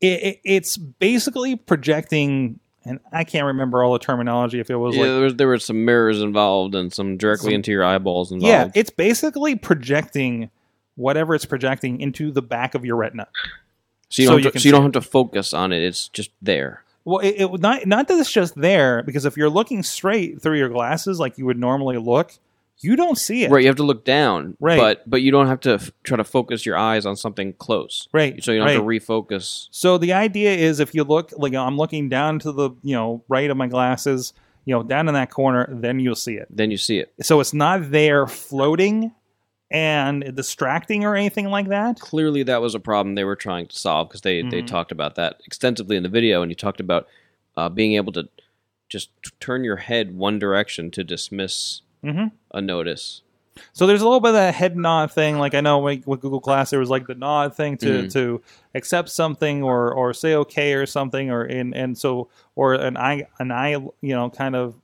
It, it, it's basically projecting, and I can't remember all the terminology. If it was yeah, like there, was, there were some mirrors involved and some directly Some- into your eyeballs involved. Yeah, it's basically projecting whatever it's projecting into the back of your retina. so you don't, you have to, so you don't have to focus on it. It's just there. Well, it, it not not that it's just there because if you're looking straight through your glasses like you would normally look, you don't see it. Right, you have to look down. Right. But but you don't have to f- try to focus your eyes on something close. Right, So you don't have to refocus. So the idea is if you look like I'm looking down to the you know right of my glasses, you know down in that corner, then you'll see it. Then you see it. So it's not there floating and distracting or anything like that. Clearly, that was a problem they were trying to solve because they, they Mhm. talked about that extensively in the video, and you talked about uh, being able to just t- turn your head one direction to dismiss Mhm. a notice. So there's a little bit of that head nod thing. Like I know with Google Glass, there was like the nod thing to, Mhm. to accept something or, or say okay or something, or and and so or an eye an eye you know kind of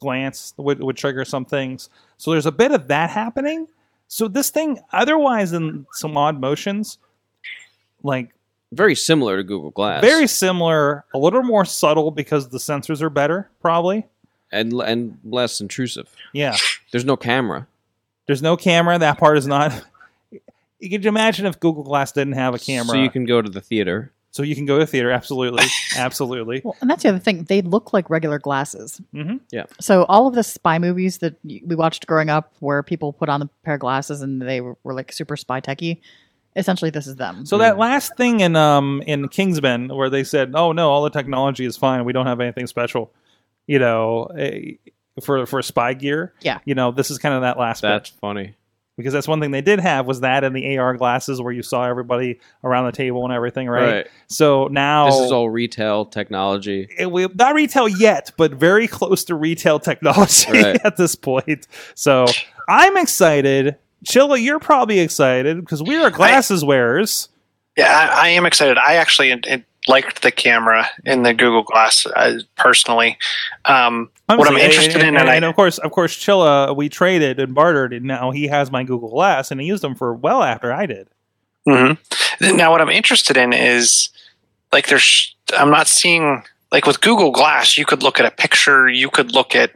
glance would would trigger some things. So there's a bit of that happening. So this thing, otherwise than some odd motions, like Very similar to Google Glass. very similar, a little more subtle because the sensors are better, probably. and and less intrusive. Yeah. There's no camera. There's no camera. That part is not. You could imagine if Google Glass didn't have a camera. So you can go to the theater. So you can go to theater, absolutely, absolutely. Well, and that's the other thing. They look like regular glasses. hmm Yeah. So all of the spy movies that we watched growing up, where people put on a pair of glasses and they were, were like super spy techy, essentially this is them. So that last thing in um in Kingsman where they said, "Oh no, all the technology is fine. We don't have anything special," you know, eh, for for spy gear. Yeah. You know, this is kind of that last That's bit funny. Because that's one thing they did have was that in the AR glasses where you saw everybody around the table and everything, right? Right. So now This is all retail technology. it, we, not retail yet, but very close to retail technology Right. at this point. So I'm excited. Chilla, you're probably excited because we are glasses wearers. Yeah, I, I am excited. I actually it, liked the camera in the Google Glass uh, personally. Um, what I'm interested and, in, and, and I- and of course, of course, Chilla, we traded and bartered, and now he has my Google Glass, and he used them for well after I did. hmm Now, what I'm interested in is like there's I'm not seeing like with Google Glass, you could look at a picture, you could look at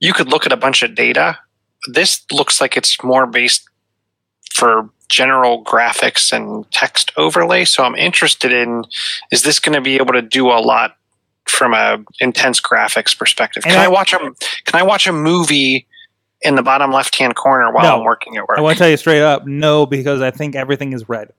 you could look at a bunch of data. This looks like it's more based for general graphics and text overlay. So I'm interested in is this going to be able to do a lot from a intense graphics perspective? Can I, I- watch a can I watch a movie in the bottom left hand corner while No. I'm working at work? I want to tell you straight up, no, because I think everything is red.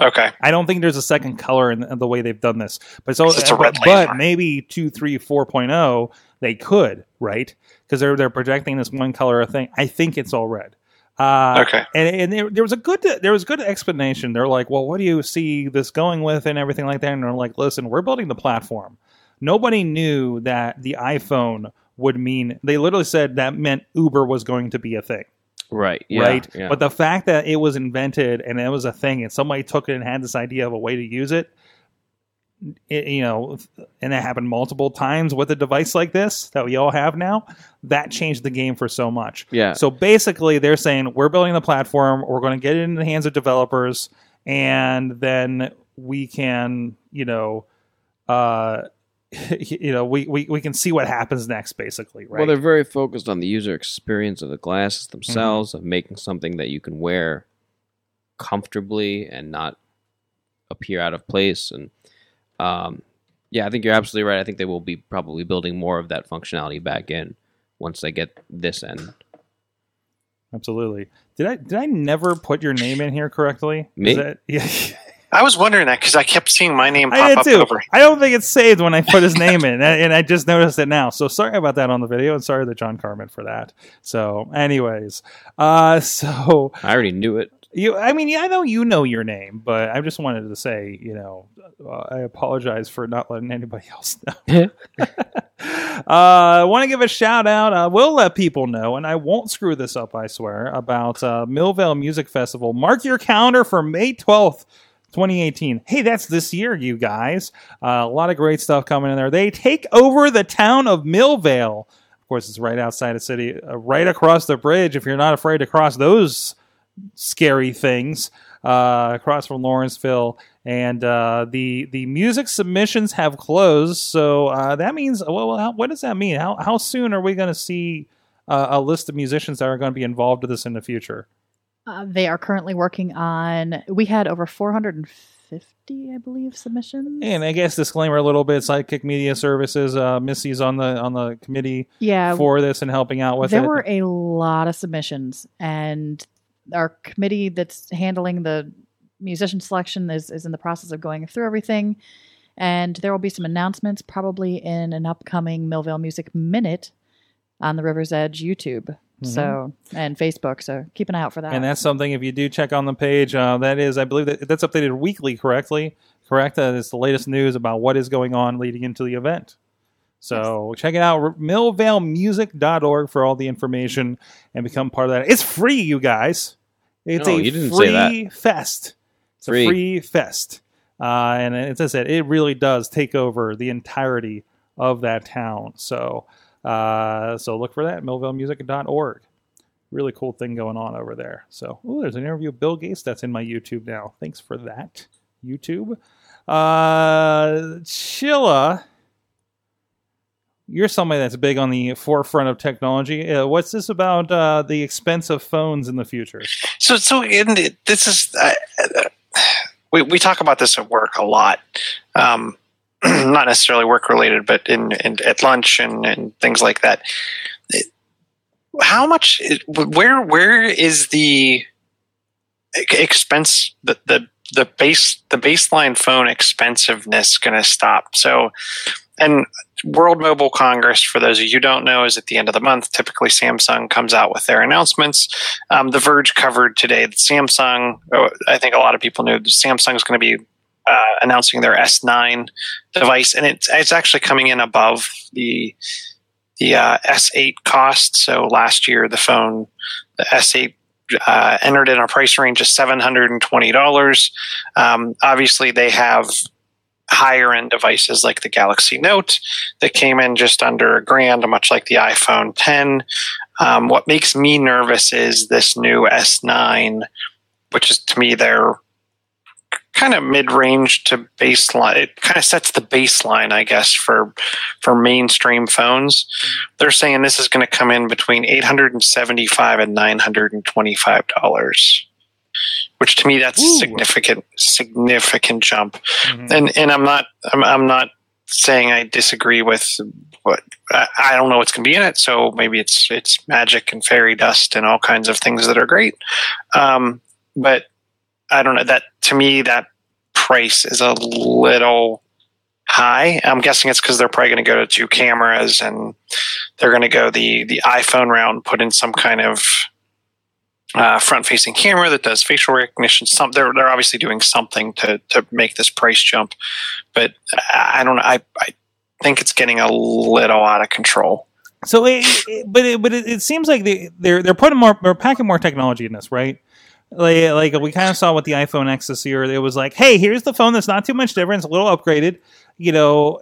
Okay. I don't think there's a second color in the, the way they've done this. But so, It's a red but, but maybe two, three, four oh, they could, right? Because they're they're projecting this one color thing. I think it's all red. Uh, Okay. And, and there, there was a good there was a good explanation. They're like, well, what do you see this going with, and everything like that. And they're like, listen, we're building the platform. Nobody knew that the iPhone would mean. They literally said that meant Uber was going to be a thing Right. Yeah, right? Yeah. But the fact that it was invented and it was a thing, and somebody took it and had this idea of a way to use it, it you know, and it happened multiple times with a device like this that we all have now. That changed the game for so much. yeah. So basically, they're saying we're building the platform, we're going to get it in the hands of developers, and then we can, you know, uh, you know, we, we we can see what happens next, basically, right? Well, they're very focused on the user experience of the glasses Mm-hmm. themselves, of making something that you can wear comfortably and not appear out of place. And um, yeah, I think you're absolutely right. I think they will be probably building more of that functionality back in once they get this end. Absolutely. Did I did I never put your name in here correctly? Me? Is that- yeah. I was wondering that because I kept seeing my name pop I did up too. over. I don't think it's saved when I put his name in, and and I just noticed it now. So sorry about that on the video, and sorry to John Carmen for that. So, anyways, uh, so I already knew it. You, I mean, yeah, I know you know your name, but I just wanted to say, you know, uh, I apologize for not letting anybody else know. uh, I want to give a shout out. Uh, we'll let people know, and I won't screw this up, I swear, about uh, Millvale Music Festival. Mark your calendar for May 12th. 2018. Hey, that's this year, you guys. Uh, a lot of great stuff coming in there. They take over the town of Millvale. Of Of course, it's right outside the city, uh, right across the bridge. If you're not afraid to cross those scary things, uh, across from Lawrenceville, and uh, the the music submissions have closed. So uh, that means, well, how, what does that mean? How how soon are we going to see uh, a list of musicians that are going to be involved with this in the future? Uh, they are currently working on. We had over 450, I believe, submissions. And I guess disclaimer a little bit: Sidekick Media Services, uh, Missy's on the on the committee yeah, for this and helping out with there it. were a lot of submissions, and our committee that's handling the musician selection is, is in the process of going through everything. And there will be some announcements probably in an upcoming Millvale Music Minute on the River's Edge YouTube. So and Facebook. So keep an eye out for that. Mm-hmm. And that's something if you do check on the page, uh, that is, I believe that that's updated weekly, correctly? Correct. That is the latest news about what is going on leading into the event. So check it out, millvalemusic.org for all the information and become part of that. It's free, you guys. It's No, a you didn't free say that. fest. It's Free. a free fest. Uh, and as I said, it really does take over the entirety of that town. So, uh, so look for that, millvalemusic.org really cool thing going on over there. So, ooh, there's an interview with Bill Gates that's in my YouTube now. Thanks for that, YouTube. Uh, Chilla, you're somebody that's big on the forefront of technology. Uh, what's this about uh, the expense of phones in the future? So, so in the, this is uh, we we talk about this at work a lot. Um, not necessarily work related, but in, in at lunch and, and things like that. How much? Where where is the expense the the the base the baseline phone expensiveness going to stop? So, and World Mobile Congress, for those of you who don't know, is at the end of the month. Typically, Samsung comes out with their announcements. Um, the Verge covered today that Samsung, oh, I think a lot of people knew Samsung is going to be uh, announcing their S9 device, and it's it's actually coming in above the the uh, S8 cost. So last year, the phone, the S8. Uh, entered in a price range of seven hundred and twenty dollars. Um, obviously, they have higher end devices like the Galaxy Note that came in just under a grand, much like the iPhone 10. Um, what makes me nervous is this new S9, which is to me their kind of mid-range to baseline. It kind of sets the baseline, I guess, for for mainstream phones. They're saying this is going to come in between 875 and 925 dollars. Which to me that's Ooh. significant significant jump Mhm. and and I'm not I'm, I'm not saying I disagree with what I, I don't know what's going to be in it. So maybe it's it's magic and fairy dust and all kinds of things that are great. Um, but I don't know that to me that price is a little high. I'm guessing it's because they're probably going to go to two cameras and they're going to go the the iPhone round, put in some kind of uh, front-facing camera that does facial recognition. Some they're they're obviously doing something to to make this price jump, but I don't know. I I think it's getting a little out of control. So, it, it- but it, but it, it seems like they, they're they're putting more, they're packing more technology in this, right? Like, like we kind of saw with the iPhone X this year. It was like, hey, here's the phone that's not too much different, it's a little upgraded. You know,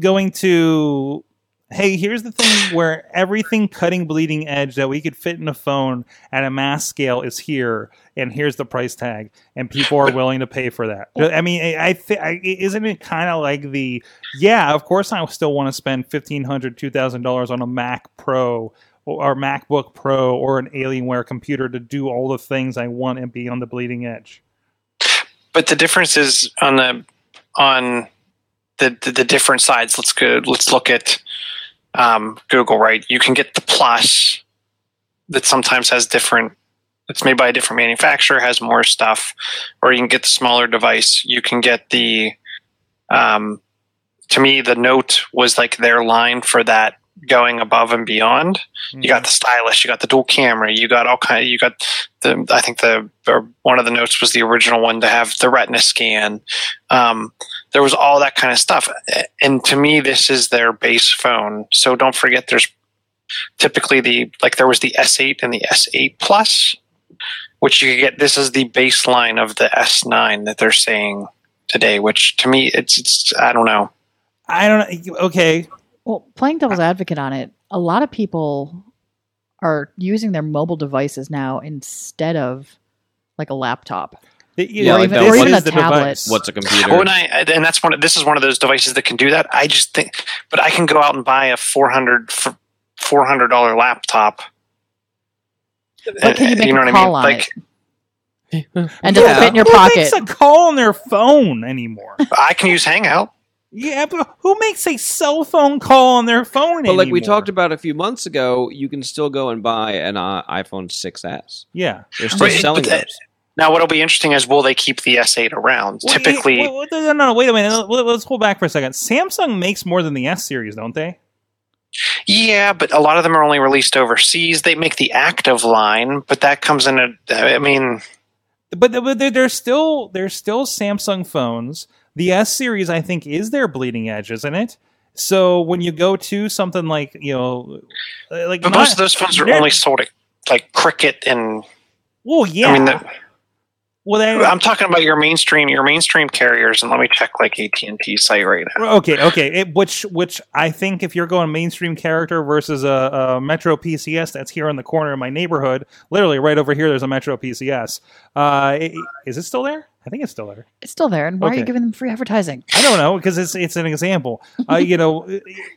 going to, hey, here's the thing where everything cutting bleeding edge that we could fit in a phone at a mass scale is here, and here's the price tag, and people are willing to pay for that. I mean, I, I, th- I isn't it kind of like the yeah, of course I still want to spend $1,500, $2,000 on a Mac Pro or MacBook Pro or an Alienware computer to do all the things I want and be on the bleeding edge. But the difference is on the on the the, the different sides. Let's go. Let's look at um, Google. Right, you can get the Plus that sometimes has different. It's made by a different manufacturer, has more stuff, or you can get the smaller device. You can get the. Um, to me, the Note was like their line for that going above and beyond. You got the stylus, you got the dual camera, you got all kind. You got the. I think the or one of the notes was the original one to have the retina scan. Um, there was all that kind of stuff, and to me, this is their base phone. So don't forget, there's typically the like there was the S8 and the S8 Plus, which you could get. This is the baseline of the S9 that they're saying today. Which to me, it's it's I don't know. I don't know. Okay. Well, playing devil's advocate on it, a lot of people are using their mobile devices now instead of like a laptop. It- Yeah, or like even, or even a the tablet. device. What's a computer? Well, and I and that's one. Of, this is one of those devices that can do that. I just think, but I can go out and buy a four hundred four hundred dollar laptop. But can you make know a what call I mean? on Like And does Yeah. it fit in your Who pocket? makes a call on their phone anymore? I can use Hangout. yeah, but who makes a cell phone call on their phone But like we talked about a few months ago, you can still go and buy an uh, iPhone 6s. Yeah. They're still Right, selling but that- those. Now, what'll be interesting is will they keep the S8 around? Wait, Typically, wait, wait, no, no, wait a minute. Let- Let's hold back for a second. Samsung makes more than the S series, don't they? yeah, but a lot of them are only released overseas. They make the active line, but that comes in a. I mean, But, but they're, they're still they're still Samsung phones. The S series, I think, is their bleeding edge, isn't it? So when you go to something like you know, uh, like but not- most of those phones are only sold at like Cricket and. well, yeah. I mean, the, well, they, I'm talking about your mainstream, your mainstream carriers, and let me check like AT and T site right now. Okay, okay. It, which, which I think if you're going mainstream character versus a, a Metro PCS that's here in the corner of my neighborhood, literally right over here, there's a Metro PCS. Uh, i- is it still there? I think it's still there. It's still there. And why are you giving them free advertising? I don't know because it's it's an example. Uh, you know,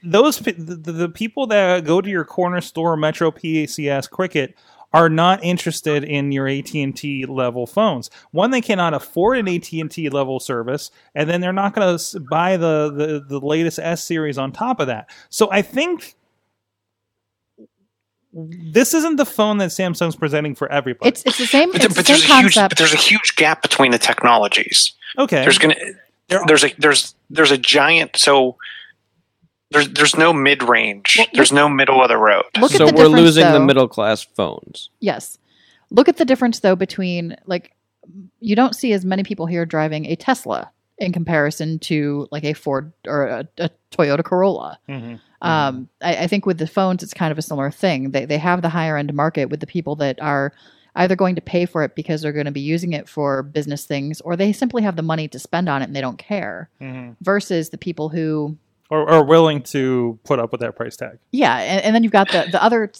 those the, the people that go to your corner store Metro PCS Cricket are not interested in your AT&T level phones. One, they cannot afford an AT&T level service, and then they're not going to buy the, the the latest S series on top of that. So I think this isn't the phone that Samsung's presenting for everybody. It's it's the same. But, It's but the there's same a huge, concept. but there's a huge gap between the technologies. okay. There's gonna, There- there's a there's there's a giant so. There's, there's no mid range. Well, there's no middle of the road. Look at So the we're difference, losing the middle class phones. Yes. Look at the difference though between like you don't see as many people here driving a Tesla in comparison to like a Ford or a, a Toyota Corolla. Mhm. Um, I, I think with the phones, it's kind of a similar thing. They they have the higher end market with the people that are either going to pay for it because they're going to be using it for business things, or they simply have the money to spend on it and they don't care. Mhm. Versus the people who Or, or willing to put up with that price tag. Yeah, and, and then you've got the the other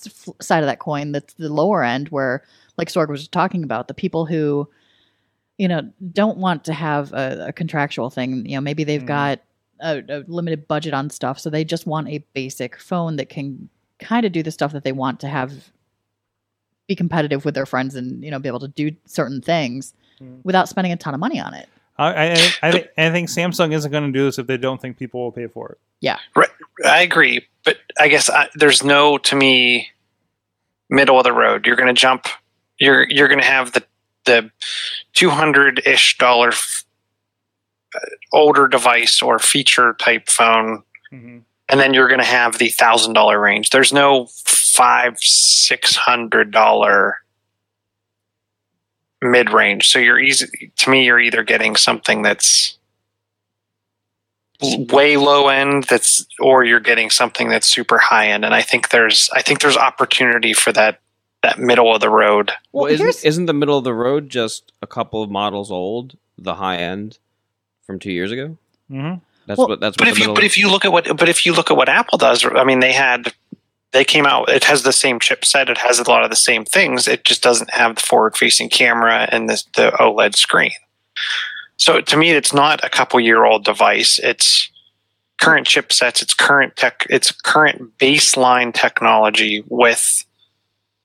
side of that coin, that's the lower end, where like Sorg was talking about, the people who, you know, don't want to have a, a contractual thing. You know, maybe they've Mhm. got a, a limited budget on stuff, so they just want a basic phone that can kind of do the stuff that they want to have, be competitive with their friends, and you know, be able to do certain things Mhm. without spending a ton of money on it. I, I, I, thi- I think Samsung isn't going to do this if they don't think people will pay for it. Yeah, right. I agree, but I guess I, there's no to me middle of the road. You're going to jump. You're you're going to have the the two hundred ish dollar f- uh, older device or feature type phone, Mhm. and then you're going to have the thousand dollar range. There's no five six hundred dollar mid range. So you're easy to me. You're either getting something that's way low end that's or you're getting something that's super high end and i think there's i think there's opportunity for that that middle of the road Well, Well, isn't, isn't the middle of the road just a couple of models old? The high end from two years ago. Mhm. That's Well, what. That's but what if you middle. but if you look at what but if you look at what apple does i mean they had they came out it has the same chipset it has a lot of the same things it just doesn't have the forward facing camera and the, the oled screen. So to me it's not a couple year old device it's current chipsets it's current tech it's current baseline technology with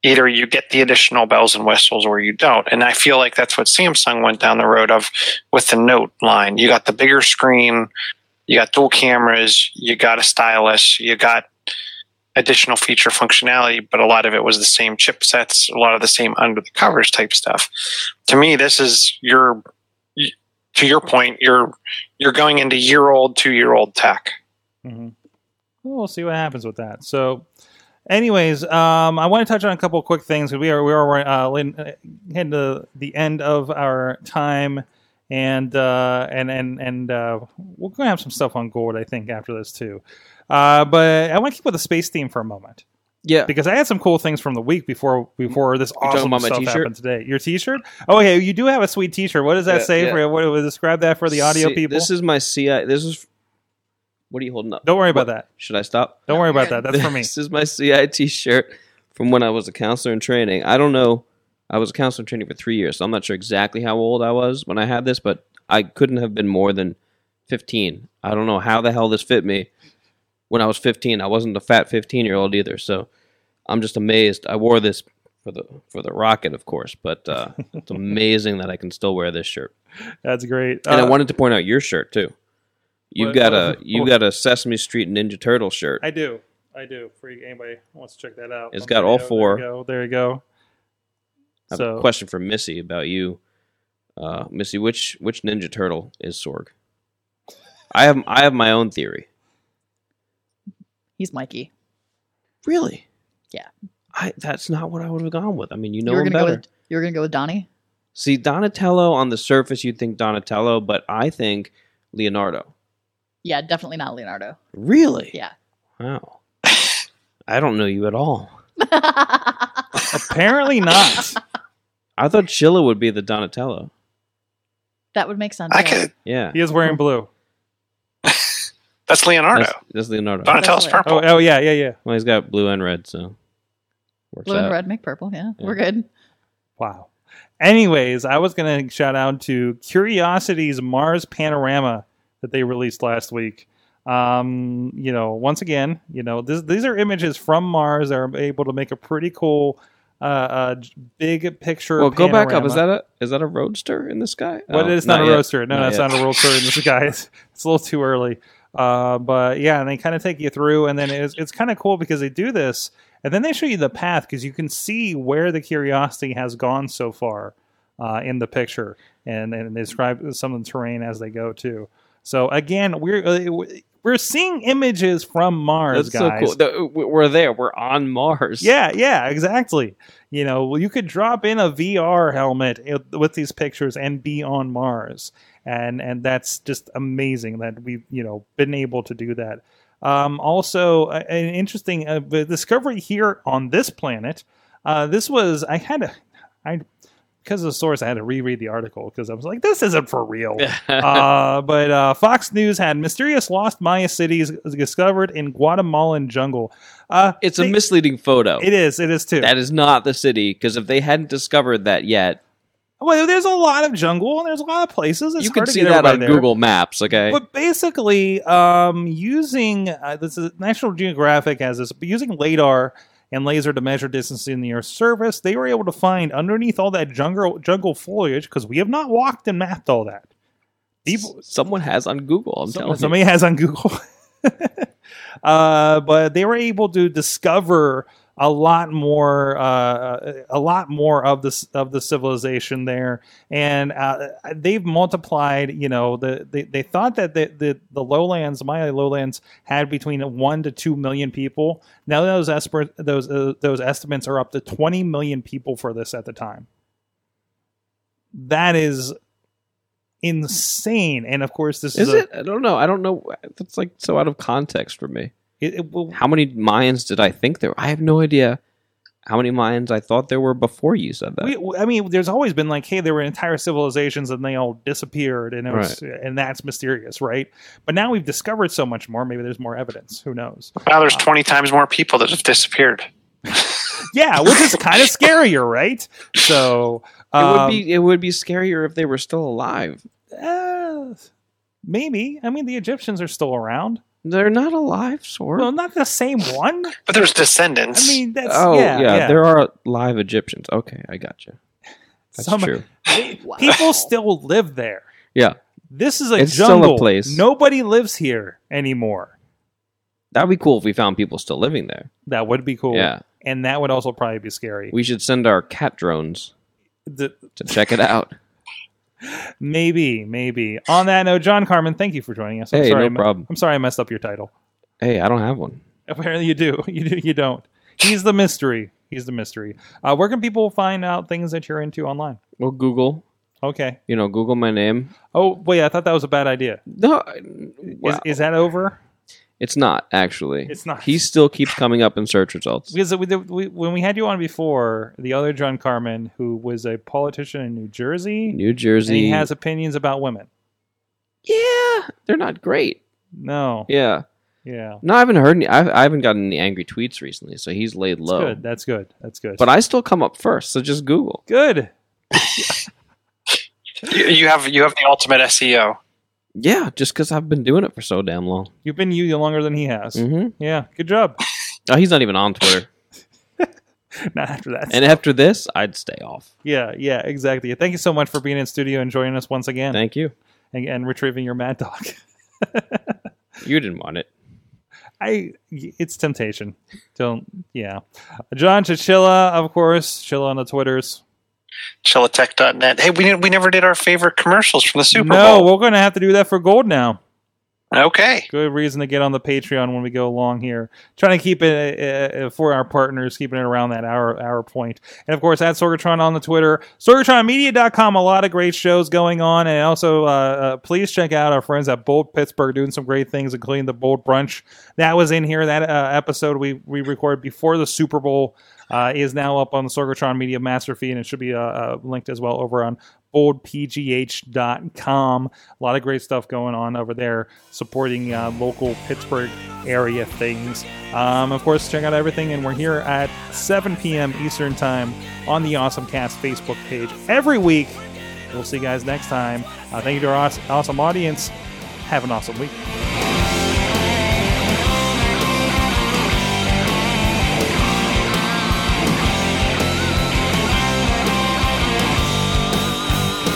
either you get the additional bells and whistles or you don't. And i feel like that's what samsung went down the road of with the note line. You got the bigger screen you got dual cameras, you got a stylus, you got additional feature functionality, but a lot of it was the same chipsets, a lot of the same under the covers type stuff. To me, this is your to your point, you're you're going into year old, two year old tech. Mhm. We'll see what happens with that. So, anyways, um, I want to touch on a couple quick things. because We are we are uh, in- uh, heading to the end of our time, and uh, and and and uh, we're to have some stuff on Gold, I think, after this too. Uh, but I want to keep with the space theme for a moment yeah. because I had some cool things from the week before before this talking awesome stuff t-shirt? happened today. Your T-shirt? Oh, okay. You do have a sweet T-shirt. What does that Yeah, say yeah. for you? What, describe that for the audio See, people. This is my CI. This is What are you holding up? Don't worry about that. Should I stop? Don't worry about that. That's for me. This is my CIT shirt from when I was a counselor in training. I don't know. I was a counselor in training for three years, so I'm not sure exactly how old I was when I had this, but I couldn't have been more than 15. I don't know how the hell this fit me when I was 15. I wasn't a fat 15 year old either, so I'm just amazed. I wore this for the for the rocket, of course, but uh, it's amazing that I can still wear this shirt. That's great. And I Uh, wanted to point out your shirt too. You've What- got what- a you've got a Sesame Street Ninja Turtle shirt. I do. I do. For anybody wants to check that out. It's got all four. There you go. There you go. I have So a question for Missy about you, uh, Missy. Which which Ninja Turtle is Sorg? I have I have my own theory. He's Mikey. Really? Yeah. I that's not what I would have gone with. I mean, you know you were him gonna better. go with you were gonna go with Donnie. See, Donatello on the surface, you'd think Donatello, but I think Leonardo. Yeah, definitely not Leonardo. Really? Yeah. Wow. I don't know you at all. apparently not. I thought Chilla would be the Donatello. that would make sense. I yeah. could. Yeah. He is wearing blue. That's Leonardo. That's, that's Leonardo. Donatello's That's purple. Oh, oh yeah, yeah, yeah. Well, he's got blue and red, so works Blue and red make purple. Yeah, Yeah. we're good. Wow. Anyways, I was going to shout out to Curiosity's Mars Panorama that they released last week. Um, you know, once again, you know, this, these are images from Mars. They're able to make a pretty cool, uh, uh big picture. Well, go back up. Is that a is that a roadster in the sky? Well, Oh, it's not, a roadster. No, Not that's yet. not a roadster in the sky. It's, it's a little too early. Uh, but yeah, and they kind of take you through, and then it's it's kind of cool because they do this, and then they show you the path because you can see where the curiosity has gone so far uh, in the picture, and and they describe some of the terrain as they go too. So again, we're uh, we're seeing images from Mars, That's so guys. cool. The- We're there. We're on Mars. Yeah, yeah, exactly. You know, you could drop in a VR helmet with these pictures and be on Mars, and and that's just amazing that we've you know been able to do that. Um, also, a- an interesting uh, the discovery here on this planet. Uh, this was I had to I because of the source I had to reread the article because I was like this isn't for real. uh, but uh, Fox News had mysterious lost Maya cities discovered in Guatemalan jungle. Uh, It's a misleading photo. it is. It is too. That is not the city because if they hadn't discovered that yet, well, there's a lot of jungle and there's a lot of places. It's you can see that on there. Google Maps. Okay. But basically, um, using uh, this is National Geographic has this, but using radar and laser to measure distance in the Earth's surface, they were able to find underneath all that jungle jungle foliage because we have not walked and mapped all that. People, Someone has on Google. I'm telling somebody has on Google. uh, but they were able to discover a lot more, uh, a lot more of this of the civilization there, and uh, they've multiplied. You know, the they, they thought that the, the the lowlands, Maya lowlands, had between one to two million people. Now those esper- those uh, those estimates are up to twenty million people for this at the time. That is insane, and of course, this. Is is a- it? I don't know. I don't know. That's like so out of context for me. It, it will, How many Mayans did I think there? were? I have no idea how many Mayans I thought there were before you said that. we, I mean, there's always been like, hey, there were entire civilizations and they all disappeared, and it was, and that's mysterious, right? But now we've discovered so much more. Maybe there's more evidence. Who knows? Now there's 20 times more people that have disappeared. Yeah, which is kind of scarier, right? So it um, would be it would be scarier if they were still alive. uh, maybe. I mean, the Egyptians are still around. They're not alive, Sorg. Well, not the same one. But there's descendants. I mean, that's oh yeah, yeah. there are live Egyptians. Okay, I got you. That's Some- true. People still live there. Yeah, This is a It's still a jungle. place. Nobody lives here anymore. that'd be cool if we found people still living there. That would be cool. Yeah, and that would also probably be scary. we should send our cat drones The- to check it out. maybe, maybe. On that note, John Carmen, thank you for joining us. I'm Hey, sorry no I problem. I'm sorry I messed up your title. Hey, I don't have one. Apparently, you do. You do. You don't. He's the mystery. He's the mystery. Uh, where can people find out things that you're into online? Well, Google. Okay. You know, Google my name. Oh, wait. I thought that was a bad idea. No, Is, is that over? It's not actually. It's not. He still keeps coming up in search results. Because we, we, when we had you on before, the other John Carmen, who was a politician in New Jersey, New and Jersey. he has opinions about women. yeah, they're not great, No. Yeah. Yeah. No, I haven't heard any. I, I haven't gotten any angry tweets recently, so he's laid low. That's low. good. That's good. That's good. But I still come up first, so just Google. good. You, you have you have the ultimate SEO. Yeah, just because I've been doing it for so damn long. You've been you longer than he has. hmm Yeah. Good job. Oh, he's not even on Twitter. Not after that. and after this, I'd stay off. yeah. Yeah. Exactly. Thank you so much for being in studio and joining us once again Thank you. and, and retrieving your mad dog. You didn't want it. I it's temptation. Don't yeah. John Chichilla, of course. Chilla on the Twitters. Chillatech.net. Hey, we we never did our favorite commercials from the Super no, Bowl. No, we're gonna have to do that for gold now. Okay. Good reason to get on the Patreon when we go along here. Trying to keep it uh, uh, for our partners, keeping it around that hour hour point. And of course, at Sorgatron on the Twitter, SorgatronMedia.com. A lot of great shows going on, and also uh, uh, please check out our friends at Bold Pittsburgh doing some great things, including the Bold Brunch that was in here. That uh, episode we we recorded before the Super Bowl uh, is now up on the Sorgatron Media Master Feed, and it should be uh, uh, linked as well over on boldpgh.com. A lot of great stuff going on over there, supporting uh, local Pittsburgh area things. Um, of course, check out everything, and we're here at 7 p.m. Eastern Time on the Awesome Cast Facebook page every week. We'll see you guys next time. Uh, thank you to our awesome audience. Have an awesome week.